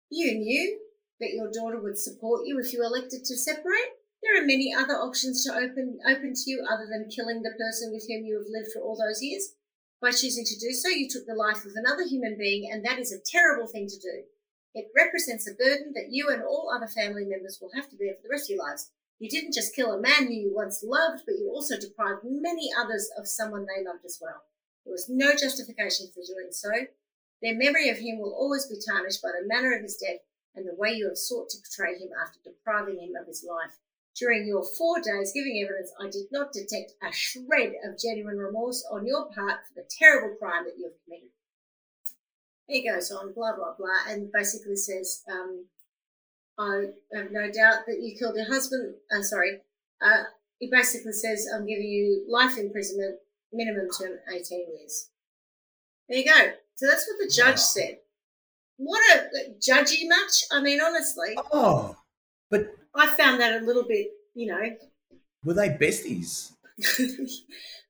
You knew that your daughter would support you if you elected to separate. There are many other options to open open to you other than killing the person with whom you have lived for all those years. By choosing to do so, you took the life of another human being, and that is a terrible thing to do. It represents a burden that you and all other family members will have to bear for the rest of your lives. You didn't just kill a man who you once loved, but you also deprived many others of someone they loved as well. There was no justification for doing so. Their memory of him will always be tarnished by the manner of his death and the way you have sought to portray him after depriving him of his life. During your four days giving evidence, I did not detect a shred of genuine remorse on your part for the terrible crime that you have committed. He goes on, blah, blah, blah, and basically says, um, I have no doubt that you killed your husband. Uh, sorry. Uh, he basically says, I'm giving you life imprisonment, minimum term 18 years. There you go. So that's what the judge Wow. said. What a judgy much? I mean, honestly, Oh, but I found that a little bit, you know. were they besties?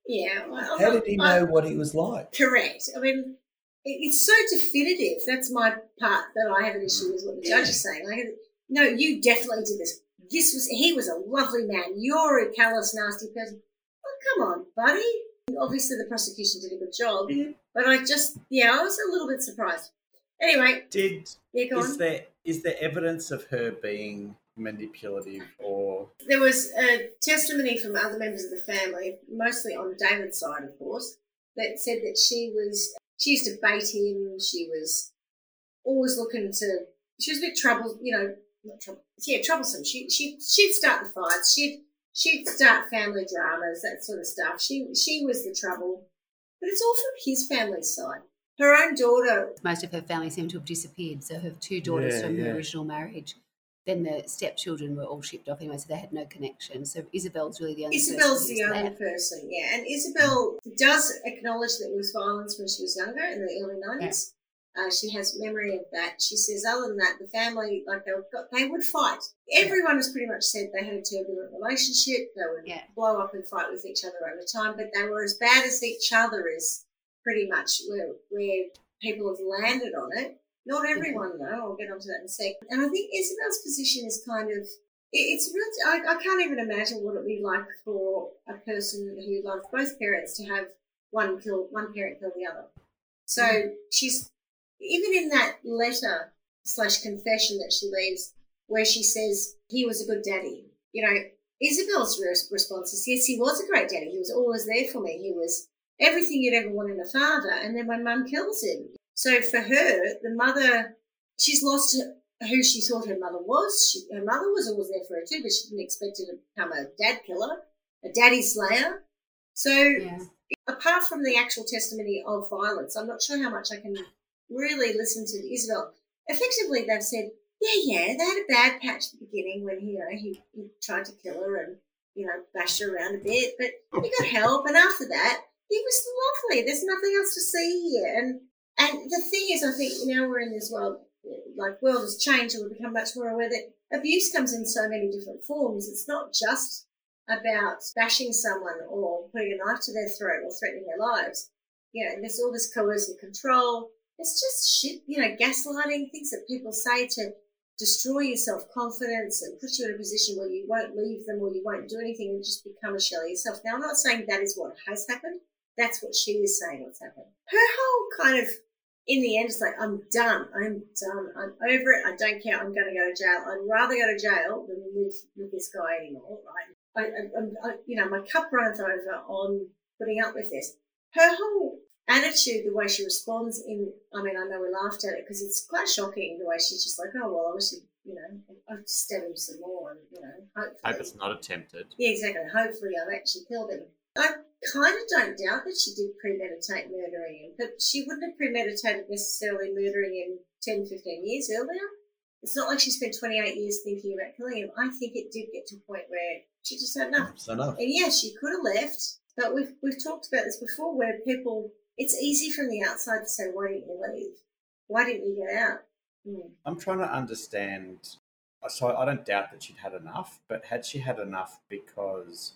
yeah. well, How did he I- know what he was like? Correct. I mean, it- it's so definitive. That's my part that I have an issue with what the judge is saying. Like, no, you definitely did this. This was he was a lovely man. You're a callous, nasty person. Oh, come on, buddy. Obviously, the prosecution did a good job, but I just, yeah, I was a little bit surprised. Anyway, Did yeah, is on. there is there evidence of her being manipulative or There was a testimony from other members of the family, mostly on David's side, of course, that said that she was she used to bait him. She was always looking to. She was a bit trouble, you know, not trouble. Yeah, troublesome. She she she'd start the fights. She'd she'd start family dramas, that sort of stuff. She she was the trouble, but it's all from his family's side. Her own daughter Most of her family seemed to have disappeared. So her two daughters Yeah, from yeah. her original marriage, then the stepchildren were all shipped off anyway, so they had no connection. So Isabel's really the only person. Isabel's person the only person, yeah. And Isabel does acknowledge that there was violence when she was younger in the early nineties. Uh, she has memory of that. She says, other than that, the family like they would, they would fight. Everyone has pretty much said they had a turbulent relationship. They would Yeah. blow up and fight with each other over time, but they were as bad as each other. Is pretty much where where people have landed on it. Not everyone though. I'll get onto that in a sec. And I think Isabel's position is kind of it's real. I, I can't even imagine what it'd be like for a person who loves both parents to have one kill one parent kill the other. So mm-hmm. she's even in that letter slash confession that she leaves, where she says he was a good daddy. You know, Isabel's res- response is yes, he was a great daddy. He was always there for me. He was everything you'd ever want in a father. And then my mum kills him. So for her, the mother, she's lost who she thought her mother was. She, her mother was always there for her too, but she didn't expect her to become a dad killer, a daddy slayer. So Yeah. apart from the actual testimony of violence, I'm not sure how much I can really listen to Isabel. Effectively, they've said, yeah, yeah, they had a bad patch at the beginning when you know he, he tried to kill her and you know bashed her around a bit, but he got help, and after that, he was lovely. There's nothing else to see here, and and the thing is, I think now we're in this world, like world has changed, and we've become much more aware that abuse comes in so many different forms. It's not just about bashing someone or putting a knife to their throat or threatening their lives. You know, there's all this coercive control. It's just shit, you know, gaslighting, things that people say to destroy your self confidence and put you in a position where you won't leave them or you won't do anything and just become a shell of yourself. Now, I'm not saying that is what has happened. That's what she is saying what's happened. Her whole kind of in the end, it's like, I'm done. I'm done. I'm over it. I don't care. I'm going to go to jail. I'd rather go to jail than live with this guy anymore, right? I, I, I, you know, my cup runs over on putting up with this. Her whole attitude, the way she responds in, I mean, I know we laughed at it because it's quite shocking the way she's just like, oh, well, obviously, you know, I'll just stab him some more and, you know, hopefully. Hope it's not attempted. Yeah, exactly. Hopefully, I've actually killed him. I kind of don't doubt that she did premeditate murdering him, but she wouldn't have premeditated necessarily murdering him 10, 15 years earlier. It's not like she spent 28 years thinking about killing him. I think it did get to a point where she just had enough. It's enough. And yes, she could have left, but we've, we've talked about this before where people, it's easy from the outside to say, why didn't you leave? Why didn't you get out? Hmm. I'm trying to understand. So I don't doubt that she'd had enough, but had she had enough because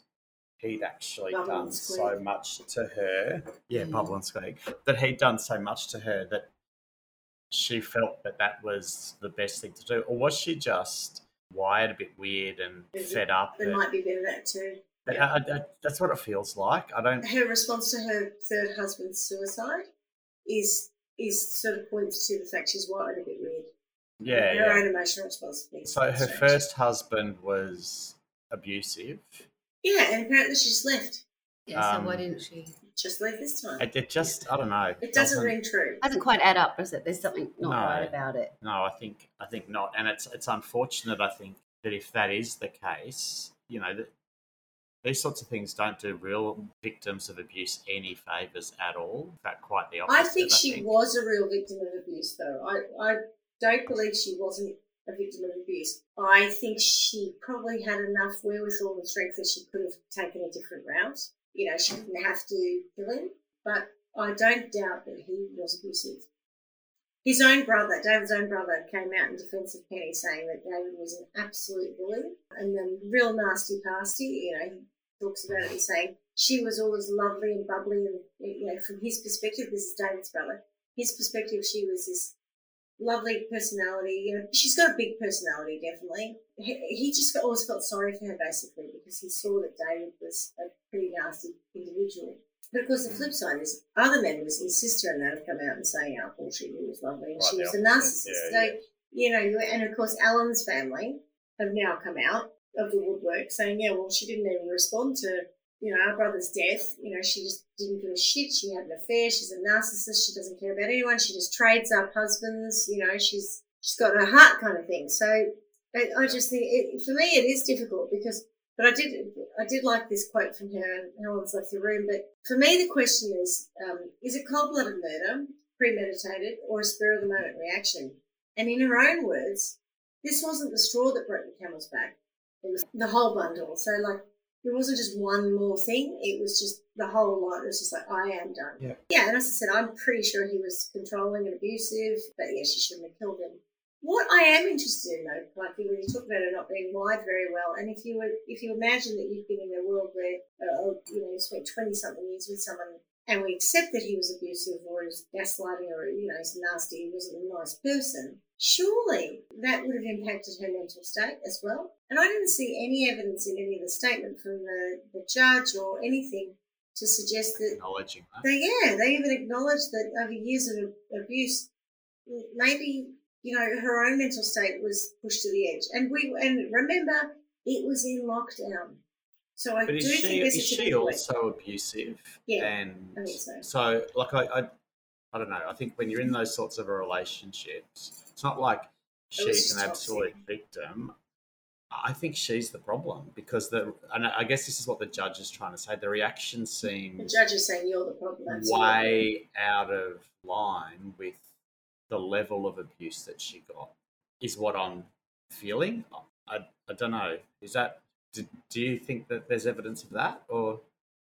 he'd actually Bubble done so much to her? Yeah, Mm. bubble and squeak. That he'd done so much to her that she felt that that was the best thing to do, or was she just wired a bit weird and it- fed up? There and- might be a bit of that too. I- I- I- that's what it feels like. I don't. Her response to her third husband's suicide is is sort of points to the fact she's wired a bit weird. Yeah, her yeah. own emotional response. to So her strange. first husband was abusive. Yeah, and apparently she just left. Yeah, so why Um, didn't she? Just leave this time. It, it just, I don't know. it doesn't ring true. Doesn't quite add up, does it? There's something not No. right about it. No, I think I think not, and it's it's unfortunate. I think that if that is the case, you know, that these sorts of things don't do real victims of abuse any favors at all. In fact, quite the opposite. I think she was a real victim of abuse, though. I, I don't believe she wasn't a victim of abuse. I think she probably had enough wherewithal and strength that she could have taken a different route. You know, she didn't have to kill him, but I don't doubt that he was abusive. His own brother, David's own brother, came out in defence of Penny, saying that David was an absolute bully and then real nasty pasty. You know, he talks about it. He's saying she was always lovely and bubbly, and you know, from his perspective, this is David's brother. His perspective, she was this lovely personality. You know, she's got a big personality, definitely. He, he just always felt sorry for her, basically, because he saw that David was a pretty nasty individual. But of course, the flip mm. side is other members, his sister and that, have come out and saying how bullshit he was lovely and Right, she was a narcissist. Yeah, so, you know, and of course, Alan's family have now come out of the woodwork saying, yeah, well, she didn't even respond to, you know, our brother's death. You know, she just didn't give a shit. She had an affair. She's a narcissist. She doesn't care about anyone. She just trades up husbands. You know, she's she's got her heart kind of thing. So I, I just think, it, for me, it is difficult because. But I did, I did like this quote from her, and Helen's left the room. But for me, the question is: um, Is it cold-blooded murder, premeditated, or a spur of the moment reaction? And in her own words, this wasn't the straw that broke the camel's back. It was the whole bundle. So like it wasn't just one more thing, it was just the whole lot. It was just like, I am done. Yeah. Yeah, and as I said, I'm pretty sure he was controlling and abusive, but yeah, she shouldn't have killed him. What I am interested in though, like when you talk about it not being wired very well, and if you were if you imagine that you've been in a world where uh, you know you spent twenty something years with someone and we accept that he was abusive or he was gaslighting or you know he's nasty, he wasn't a nice person, surely that would have impacted her mental state as well. And I didn't see any evidence in any of the statement from the, the judge or anything to suggest that acknowledging that. they yeah they even acknowledged that over years of abuse, maybe you know her own mental state was pushed to the edge. And we and remember it was in lockdown. So I But do is she think this is is she also abusive? Yeah, and I think so. so like I, I I don't know. I think when you're in those sorts of relationships, it's not like she's an toxic. absolute victim. I think she's the problem because the and I guess this is what the judge is trying to say. The reaction The seems judge is saying you're the problem. absolutely. way out of line with the level of abuse that she got. Is what I'm feeling. I, I don't know. Is that do, do you think that there's evidence of that or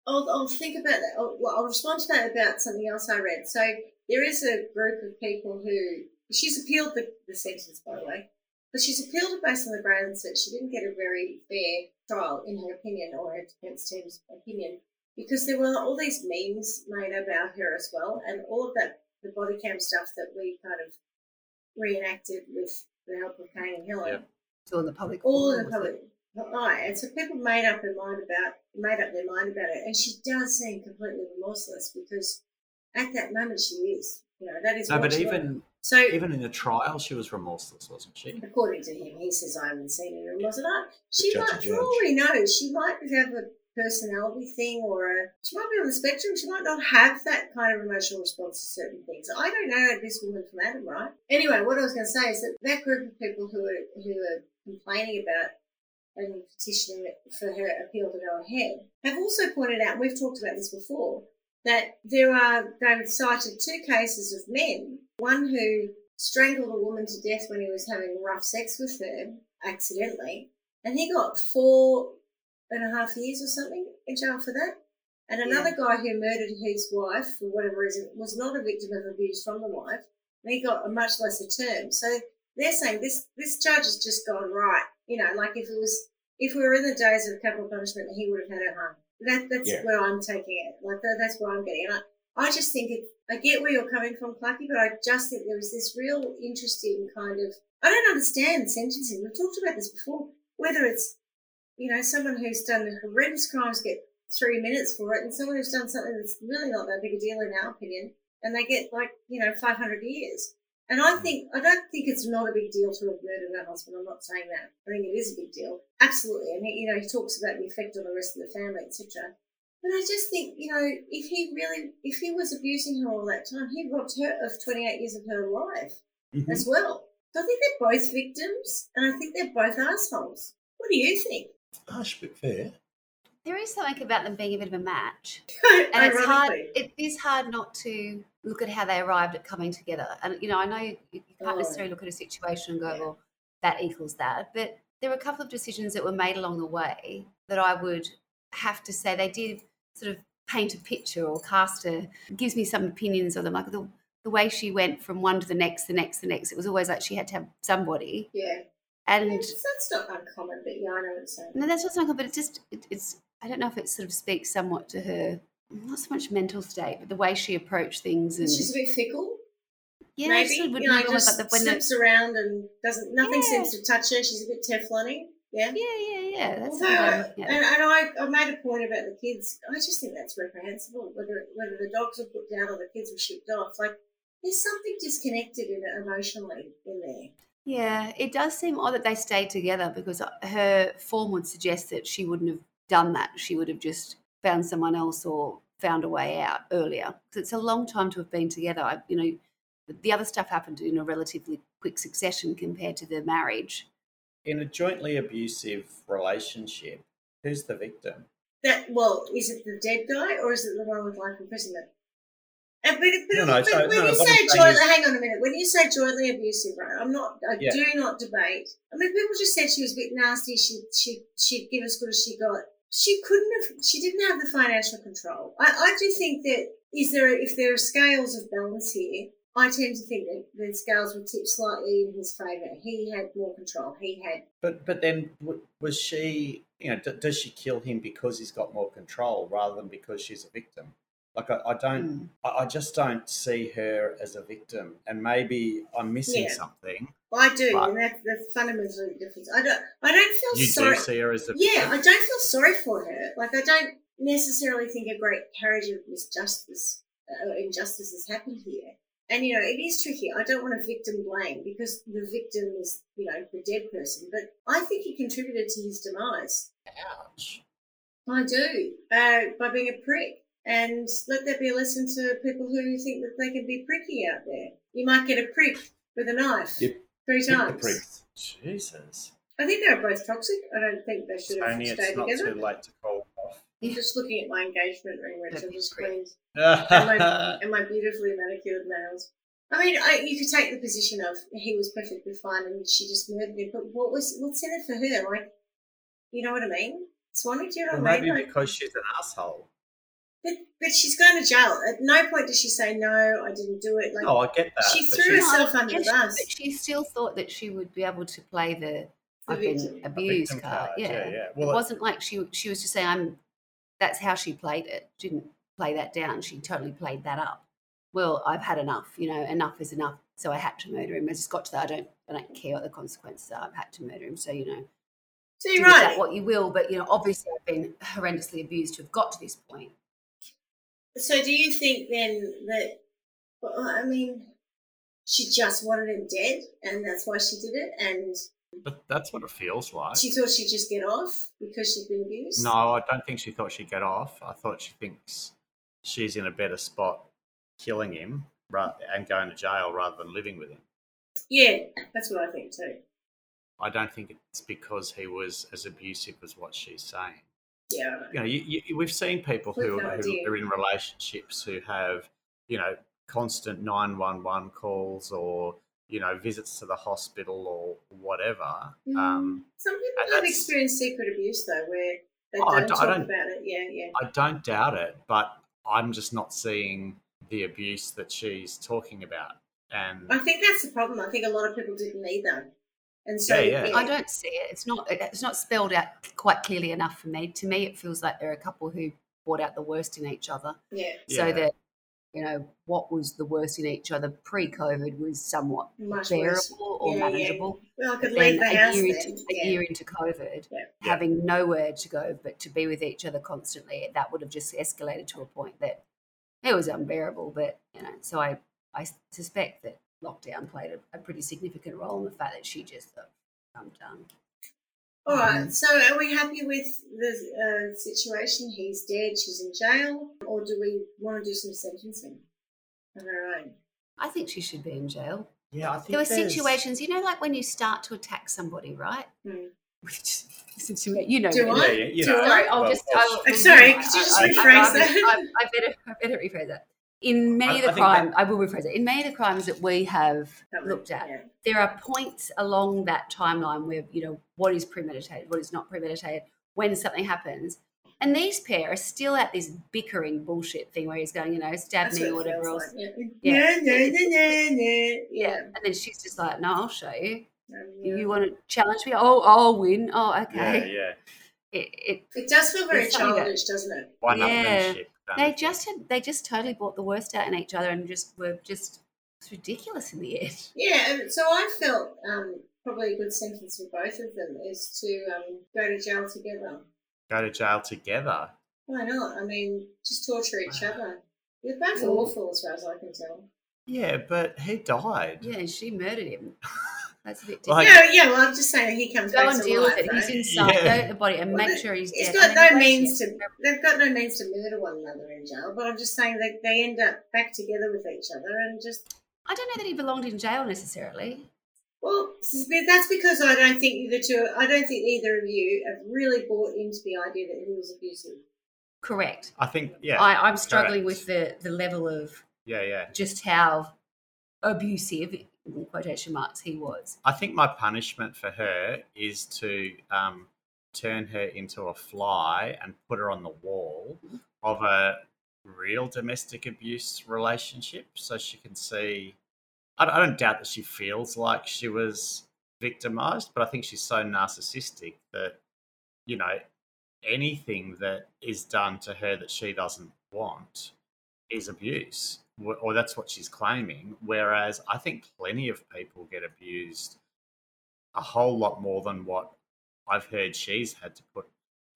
I'll, I'll think about that. I'll, well, I'll respond to that about something else I read. So there is a group of people who she's appealed the, the sentence, by the way, but she's appealed it based on the grounds that she didn't get a very fair trial, in her opinion, or her defence team's opinion, because there were all these memes made about her as well, and all of that the body cam stuff that we kind of reenacted with the help of Kane and Helen Yeah. So in the public, all in the was it? public eye. And so people made up their mind about made up their mind about it. And she does seem completely remorseless because at that moment she is. You know, that is No, but even so even in the trial, she was remorseless, wasn't she? according to him, he says I haven't seen any remorse. And I, she might, for all we know, she might have a personality thing or a, she might be on the spectrum. She might not have that kind of emotional response to certain things. I don't know this woman from Adam, right? Anyway, what I was going to say is that that group of people who are who are complaining about and petitioning for her appeal to go ahead have also pointed out, and we've talked about this before, that there are, they've cited two cases of men, one who strangled a woman to death when he was having rough sex with her accidentally, and he got four and a half years or something in jail for that. And another guy who murdered his wife for whatever reason was not a victim of abuse from the wife, and he got a much lesser term. So they're saying this this judge has just gone right. You know, like if it was if we were in the days of capital punishment, he would have had her hung. That that's Yeah. where I'm taking it. Like that, that's where I'm getting. And I, I just think it. I get where you're coming from, Clucky, but I just think there was this real interesting kind of. I don't understand sentencing. We've talked about this before. Whether it's you know someone who's done horrendous crimes get three minutes for it, and someone who's done something that's really not that big a deal in our opinion, and they get like you know 500 years. And I think I don't think it's not a big deal to have murdered her husband. I'm not saying that. I think it is a big deal, absolutely. And he, you know, he talks about the effect on the rest of the family, etc. But I just think, you know, if he really, if he was abusing her all that time, he robbed her of 28 years of her life Mhm. as well. So I think they're both victims, and I think they're both assholes. What do you think? Harsh but fair. There is something about them being a bit of a match. and it's hard it is hard not to look at how they arrived at coming together and you know i know you, you can't Oh. necessarily look at a situation and go Yeah. well that equals that but there were a couple of decisions that were made along the way that i would have to say they did sort of paint a picture or cast a gives me some opinions of them like the, the way she went from one to the next the next the next it was always like she had to have somebody Yeah, and that's, that's not uncommon, but yeah, I know what you're saying. no, that's not uncommon, but it just it, it's. I don't know if it sort of speaks somewhat to her, not so much mental state, but the way she approached things and She's a bit fickle. yeah, maybe of would you know, just like the, when the, slips around and doesn't. Nothing Yeah. seems to touch her. She's a bit Teflon-y. Yeah. yeah, yeah, yeah. That's Although, and, and I, I made a point about the kids. I just think that's reprehensible. Whether whether the dogs were put down or the kids were shipped off, like there's something disconnected in it emotionally in there. Yeah, it does seem odd that they stayed together because uh, her form would suggest that she wouldn't have done that. She would have just found someone else or found a way out earlier. Because it's a long time to have been together. I, you know, the other stuff happened in a relatively quick succession compared to the marriage. In a jointly abusive relationship, who's the victim? That well, is it the dead guy or is it the one with life imprisonment? And but, but, No, no, but so- when no, you say jointly, is- hang on a minute. When you say jointly abusive, right? I'm not. I Yeah. do not debate. I mean, people just said she was a bit nasty. She she she'd give as good as she got. She couldn't have. She didn't have the financial control. I I do think that is there if there are scales of balance here. I tend to think that the scales would tip slightly in his favour. He had more control. He had But but then w- was she? You know, d- does she kill him because he's got more control rather than because she's a victim? Like I, I don't, Mm. I, I just don't see her as a victim, and maybe I'm missing Yeah. something. I do, Right. and that's that's fundamentally different. I don't. I don't feel You sorry. do see her as a Yeah, I don't feel sorry for her. Like I don't necessarily think a great carriage of misjustice uh, injustice has happened here. And you know, it is tricky. I don't want to victim blame because the victim is, you know, the dead person. But I think he contributed to his demise. Ouch. I do uh, by being a prick. And let that be a lesson to people who think that they can be pricky out there. You might get a prick with a knife Yep. three Pick the times. pricks. Jesus. I think they're both toxic. I don't think they should have Only stayed it's not together. too late to call off. I'm just looking at my engagement ring, which That'd I be just great. cleaned, and my, and my beautifully manicured nails. I mean, I, you could take the position of he was perfectly fine and she just murdered him, but what was what's in it for her? Like, you know what I mean? Swanee, do you know well, what I maybe mean? Like, because she's an asshole. But, but she's going to jail. At no point does she say no, I didn't do it. Like, No, I get that. she threw she's- herself under the Yeah, she- bus. but she still thought that she would be able to play the The I've been abused card. card, Yeah. yeah, yeah. it Well, it- wasn't like she she was just saying I'm. That's how she played it. She didn't play that down. She totally played that up. Well, I've had enough. You know, enough is enough. So I had to murder him. I just got to that. I don't. I don't care what the consequences are. I've had to murder him. So you know, So do you're with right. that what you will. But you know, obviously, I've been horrendously abused to have got to this point. So do you think then that Well, I mean, she just wanted him dead, and that's why she did it. And But that's what it feels like. she thought she'd just get off because she'd been abused. No, I don't think she thought she'd get off. I thought she thinks she's in a better spot killing him and going to jail rather than living with him. Yeah, that's what I think too. I don't think it's because he was as abusive as what she's saying. Yeah. You know, you, you, we've seen people who, no who are in relationships who have, you know, constant 911 calls or, you know, visits to the hospital or whatever. Um, Some people have experienced secret abuse though, where they Oh, don't don't- talk don't- about it. Yeah, yeah. I don't doubt it, but I'm just not seeing the abuse that she's talking about. And I think that's the problem. I think a lot of people didn't either, and so Yeah, yeah. I don't see it. It's not. It's not spelled out quite clearly enough for me. To me, it feels like there are a couple who brought out the worst in each other. Yeah, So Yeah. that you know what was the worst in each other pre-COVID was somewhat much worse. bearable or Yeah, yeah. manageable. Well, I could leave then the a house year then. into a year into COVID, Yeah. having nowhere to go but to be with each other constantly, that would have just escalated to a point that it was unbearable. But you know, so I I suspect that lockdown played a, a pretty significant role in the fact that she just thought, I'm done. All Mm-hmm. So, are we happy with the uh, situation? He's dead. She's in jail, or do we want to do some sentencing of our own? I think she should be in jail. Yeah, I think There were there's- situations, you know, like when you start to attack somebody, right? Hmm. Which, listen to me, you know. Do what I? mean. Yeah, yeah, you Do know. I? Sorry, I'll Well, just. well, I will- I'm sorry, I- could you just I- I- rephrase I- that? I, I better, I better rephrase that. In many I- of the I think crime, I will rephrase it. In many of the crimes that we have Covered, looked at, yeah. there are points along that timeline where you know what is premeditated, what is not premeditated, when something happens. And these pair are still at this bickering bullshit thing where he's going, you know, stab That's me what or whatever else. like. Yeah. Yeah. No, no, no, no, no. Yeah. And then she's just like, no, I'll show you. Um, yeah. You want to challenge me? Oh, I'll win. Oh, okay. yeah. It, it, It does feel very It's something that- childish, doesn't it? One Yeah. upmanship. Kind they just had, they just totally brought the worst out in each other and just were just ridiculous in the end. Yeah, and so I felt um, probably a good sentence for both of them is to um, go to jail together. go to jail together. Why not? I mean, just torture each other. You're both awful, as far as I can tell. Yeah, but he died. Yeah, she murdered him. That's a bit Like- different. yeah, yeah. Well, I'm just saying he comes Go back and to deal life. with it. He's inside. Yeah. Go at the body and Well, make sure he's He's dead. got no you means for to. They've got no means to murder one another in jail. But I'm just saying that they end up back together with each other and just. I don't know that he belonged in jail necessarily. Well, that's because I don't think the two. I don't think either of you have really bought into the idea that he was abusive. Correct. I think, yeah. I, I'm struggling correct. with the, the level of Yeah, yeah. just how abusive, in quotation marks, he was. I think my punishment for her is to um, turn her into a fly and put her on the wall of a real domestic abuse relationship so she can see. I don't, I don't doubt that she feels like she was victimized, but I think she's so narcissistic that, you know, anything that is done to her that she doesn't want is abuse, or that's what she's claiming. Whereas I think plenty of people get abused a whole lot more than what I've heard she's had to put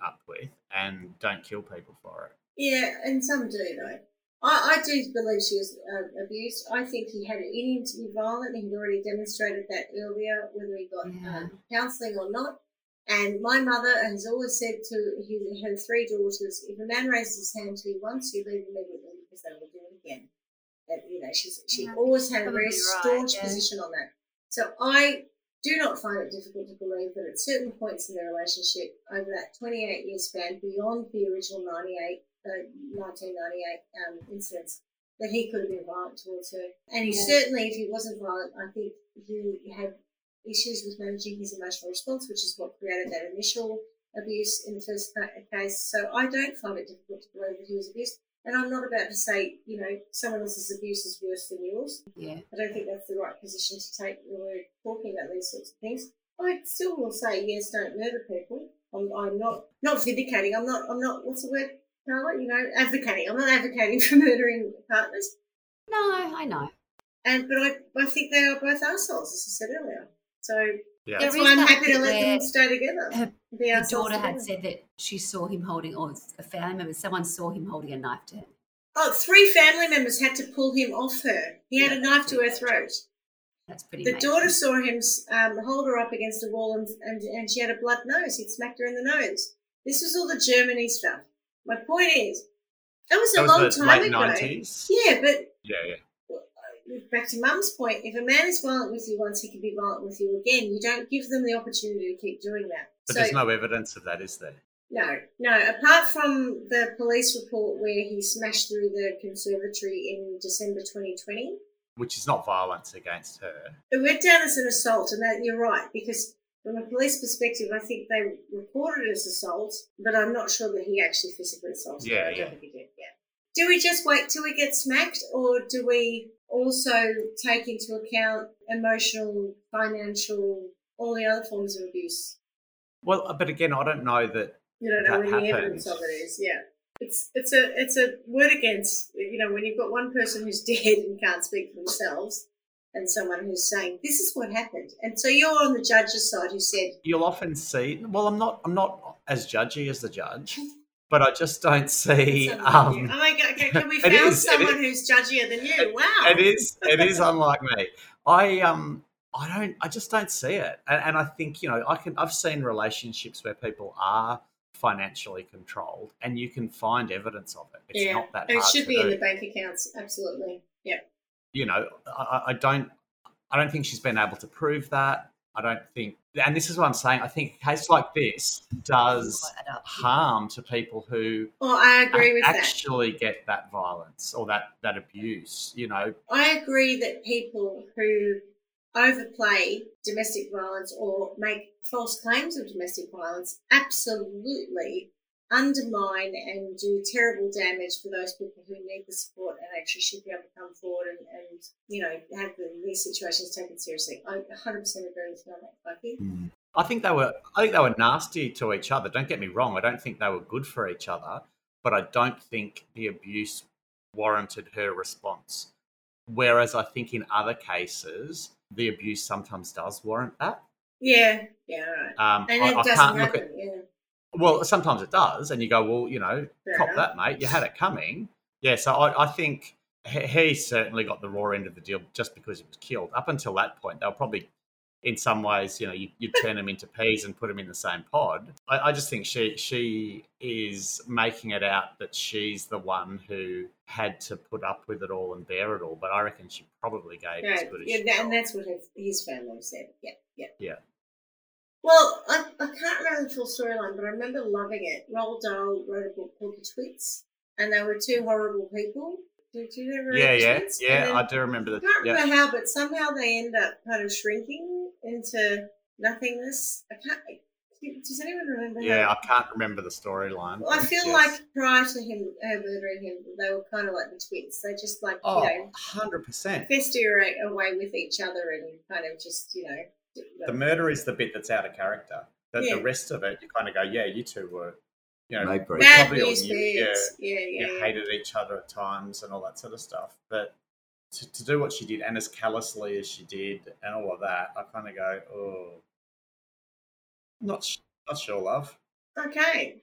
up with, and don't kill people for it. Yeah, and some do though. I, I do believe she was uh, abused. I think he had it in him to be violent. He'd already demonstrated that earlier, whether he got Yeah. um, counselling or not. And my mother has always said to his, her three daughters, if a man raises his hand to you once, you leave immediately because they will do it again. And, you know, she's, she Yeah, always had a very right, staunch yeah. position on that. So I do not find it difficult to believe that at certain points in their relationship, over that 28 year span, beyond the original 98, uh, 1998 um, incidents, that he could have been violent towards her. And he Yeah. certainly, if he wasn't violent, I think he had issues with managing his emotional response, which is what created that initial abuse in the first ca- case. So I don't find it difficult to believe that he was abused. And I'm not about to say, you know, someone else's abuse is worse than yours. Yeah. I don't think that's the right position to take when we're talking about these sorts of things. I still will say yes, don't murder people. I'm, I'm not not vindicating. I'm not. I'm not. What's the word, Carla? You know, advocating. I'm not advocating for murdering partners. No, I know. And but I, I think they are both assholes, as I said earlier. So Yeah, that's why I'm happy to let them stay together. her- be The assholes daughter had said that she saw him holding, or a family member, someone saw him holding a knife to him. Oh, three family members had to pull him off her. He had a knife to her throat. That's pretty. The major. daughter saw him um, hold her up against a wall and, and, and she had a blood nose. He'd smacked her in the nose. This was all the Germany stuff. My point is, that was a That long was the time late ago. nineties. Yeah, but Yeah, yeah. Back to Mum's point, if a man is violent with you once, he can be violent with you again. You don't give them the opportunity to keep doing that. But so, there's no evidence of that, is there? no, no. Apart from the police report where he smashed through the conservatory in December 2020, Which is not violence against her. it went down as an assault, and that you're right because from a police perspective, I think they reported it as assault, but I'm not sure that he actually physically assaulted her. Yeah, I don't think he did. Yeah. Do we just wait till we get smacked, or do we also take into account emotional, financial, all the other forms of abuse? Well, uh, but again, I don't know that. You don't know where the evidence of it is. Yeah. It's it's a it's a word against you know when you've got one person who's dead and can't speak for themselves, and someone who's saying this is what happened, and so you're on the judge's side who said You'll often see. Well, I'm not. I'm not as judgy as the judge, but I just don't see. It's unlike you. Um, oh my god! Okay, can we found is, someone who's judgier than you? Wow. it is. It is unlike me. I um. I don't. I just don't see it, and, and I think you know. I can. I've seen relationships where people are financially controlled, and you can find evidence of it. It's yeah, not that and it should be do. in the bank accounts. Absolutely. Yeah. you know, I- I don't, I don't think she's been able to prove that. I don't think, and this is what I'm saying. I think a case like this does Quite add up. harm to people who Well, I agree with that. actually get that violence or that that abuse. You know, I agree that people who overplay domestic violence or make false claims of domestic violence absolutely undermine and do terrible damage for those people who need the support and actually should be able to come forward and, and you know, have the, these situations taken seriously. I 100% agree with you on that, Bucky. I think they were, I think they were nasty to each other. Don't get me wrong. I don't think they were good for each other, but I don't think the abuse warranted her response. Whereas I think in other cases, the abuse sometimes does warrant that. Yeah, yeah, right. Um, And I, it I doesn't can't look happen. at yeah. Well, sometimes it does, and you go, well, you know, Fair cop enough. that, mate. You had it coming. Yeah, so I, I think he, certainly got the raw end of the deal just because he was killed. Up until that point, they were probably, in some ways, you know, you, you'd turn them into peas and put them in the same pod. I, I just think she she is making it out that she's the one who had to put up with it all and bear it all. But I reckon she probably gave as Right. good as Yeah, she that, got. and that's what his, his family said. Yeah, yeah. Yeah. Well, I, I can't remember the full storyline, but I remember loving it. Roald Dahl wrote a book called The Twits, and they were two horrible people. Do, do you ever Yeah, yeah, Twits? yeah. I do remember that. I can't Yeah. remember how, but somehow they end up kind of shrinking into nothingness. I can't. Does anyone remember? Yeah? I can't remember the storyline. Well, I feel yes. like prior to him, her murdering him, they were kind of like the twits. They just like Oh, you know 100%. fester away with each other and kind of just you know. The murder is the bit that's out of character. The, Yeah. the rest of it, you kind of go, yeah, you two were, you know, Mate, bro. Bad probably all news yeah, bears. Yeah, yeah, you yeah. hated each other at times and all that sort of stuff. But to, to do what she did and as callously as she did and all of that, I kind of go, oh, not, not sure, love. Okay.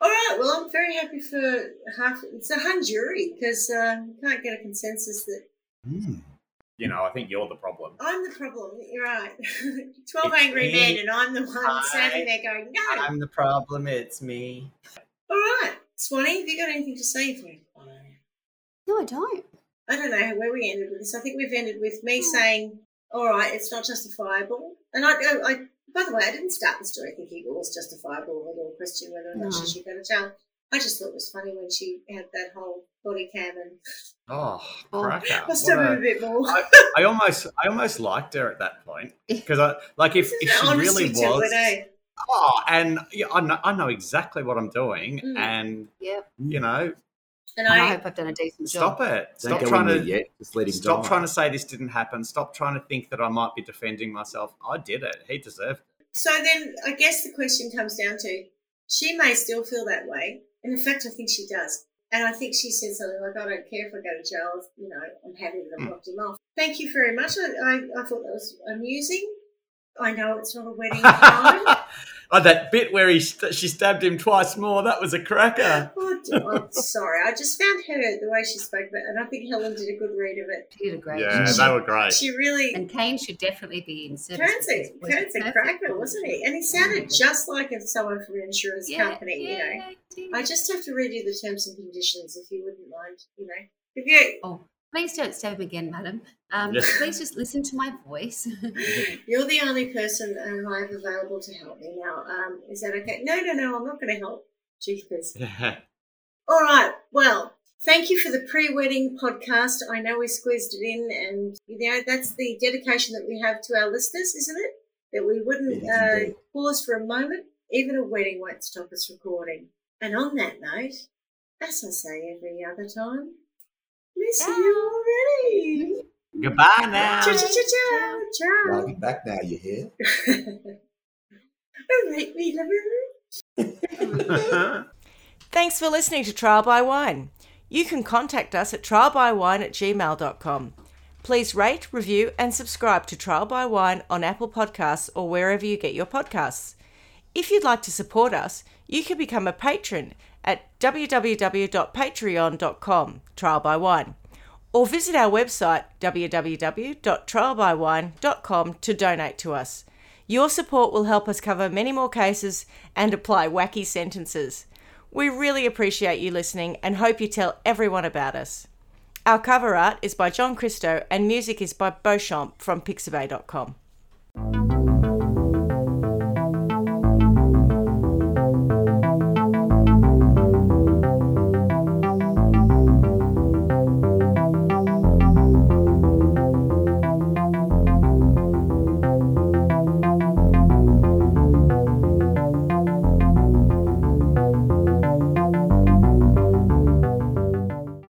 All right. Well, I'm very happy for half. It's a hung jury because um, you can't get a consensus that You know, I think you're the problem. I'm the problem. You're right. Twelve It's angry me. men, and I'm the one Hi. standing there going, "No." I'm the problem, it's me. All right, Swanee, have you got anything to say for me? No, I don't. I don't know where we ended with this. I think we've ended with me hmm. saying, "All right, it's not justifiable." And I, I, I by the way, I didn't start the story thinking it was justifiable at all. Question whether or not No. she should go to jail. I just thought it was funny when she had that whole body cam, and Oh, Oh. cracker. I What a- a bit more. I, I almost, I almost liked her at that point because I like if, if she really was. it, eh? Oh, and yeah, I know, I know exactly what I'm doing, Mm. and Yep. you know, And And I I, hope I've done a decent stop job. it. Don't Stop go trying in to yet. Just let him stop die. trying to say this didn't happen. Stop trying to think that I might be defending myself. I did it. He deserved it. so then I guess the question comes down to she may still feel that way, and in fact, I think she does. And I think she said something like, "I don't care if I go to jail. You know, I'm happy that I Hmm. blocked him off." Thank you very much. I, I, I thought that was amusing. I know it's not a wedding. Oh, that bit where he st- she stabbed him twice more. That was a cracker. Oh, d- I'm sorry. I just found her the way she spoke about it, and I think Helen did a good read of it. She did a great Yeah, job. they were great. She really. And Kane should definitely be in service. Kurt's a, because a cracker, wasn't he? And he sounded mm. just like if someone from an insurance Yeah, company, you know. I just have to read you the terms and conditions if you wouldn't mind, you know. If you, Oh, please don't stab him again, madam. Um, Yes. Please just listen to my voice. You're the only person um, I have available to help me now. Um, is that okay? No, no, no, I'm not going to help. Jeepers. All right. Well, thank you for the pre-wedding podcast. I know we squeezed it in, and you know that's the dedication that we have to our listeners, isn't it? That we wouldn't uh, pause for a moment. Even a wedding won't stop us recording. And on that note, as I say every other time, miss you already. Goodbye now. Ciao, ciao, ciao, ciao. I'll be back now, you hear? All right, we love you. Thanks for listening to Trial by Wine. You can contact us at trialbywine at gmail.com. Please rate, review, and subscribe to Trial by Wine on Apple Podcasts or wherever you get your podcasts. If you'd like to support us, you can become a patron at www.patreon.com, Trial by Wine, or visit our website www.trialbywine.com to donate to us. Your support will help us cover many more cases and apply wacky sentences. We really appreciate you listening and hope you tell everyone about us. Our cover art is by John Christo and music is by Beauchamp from Pixabay.com.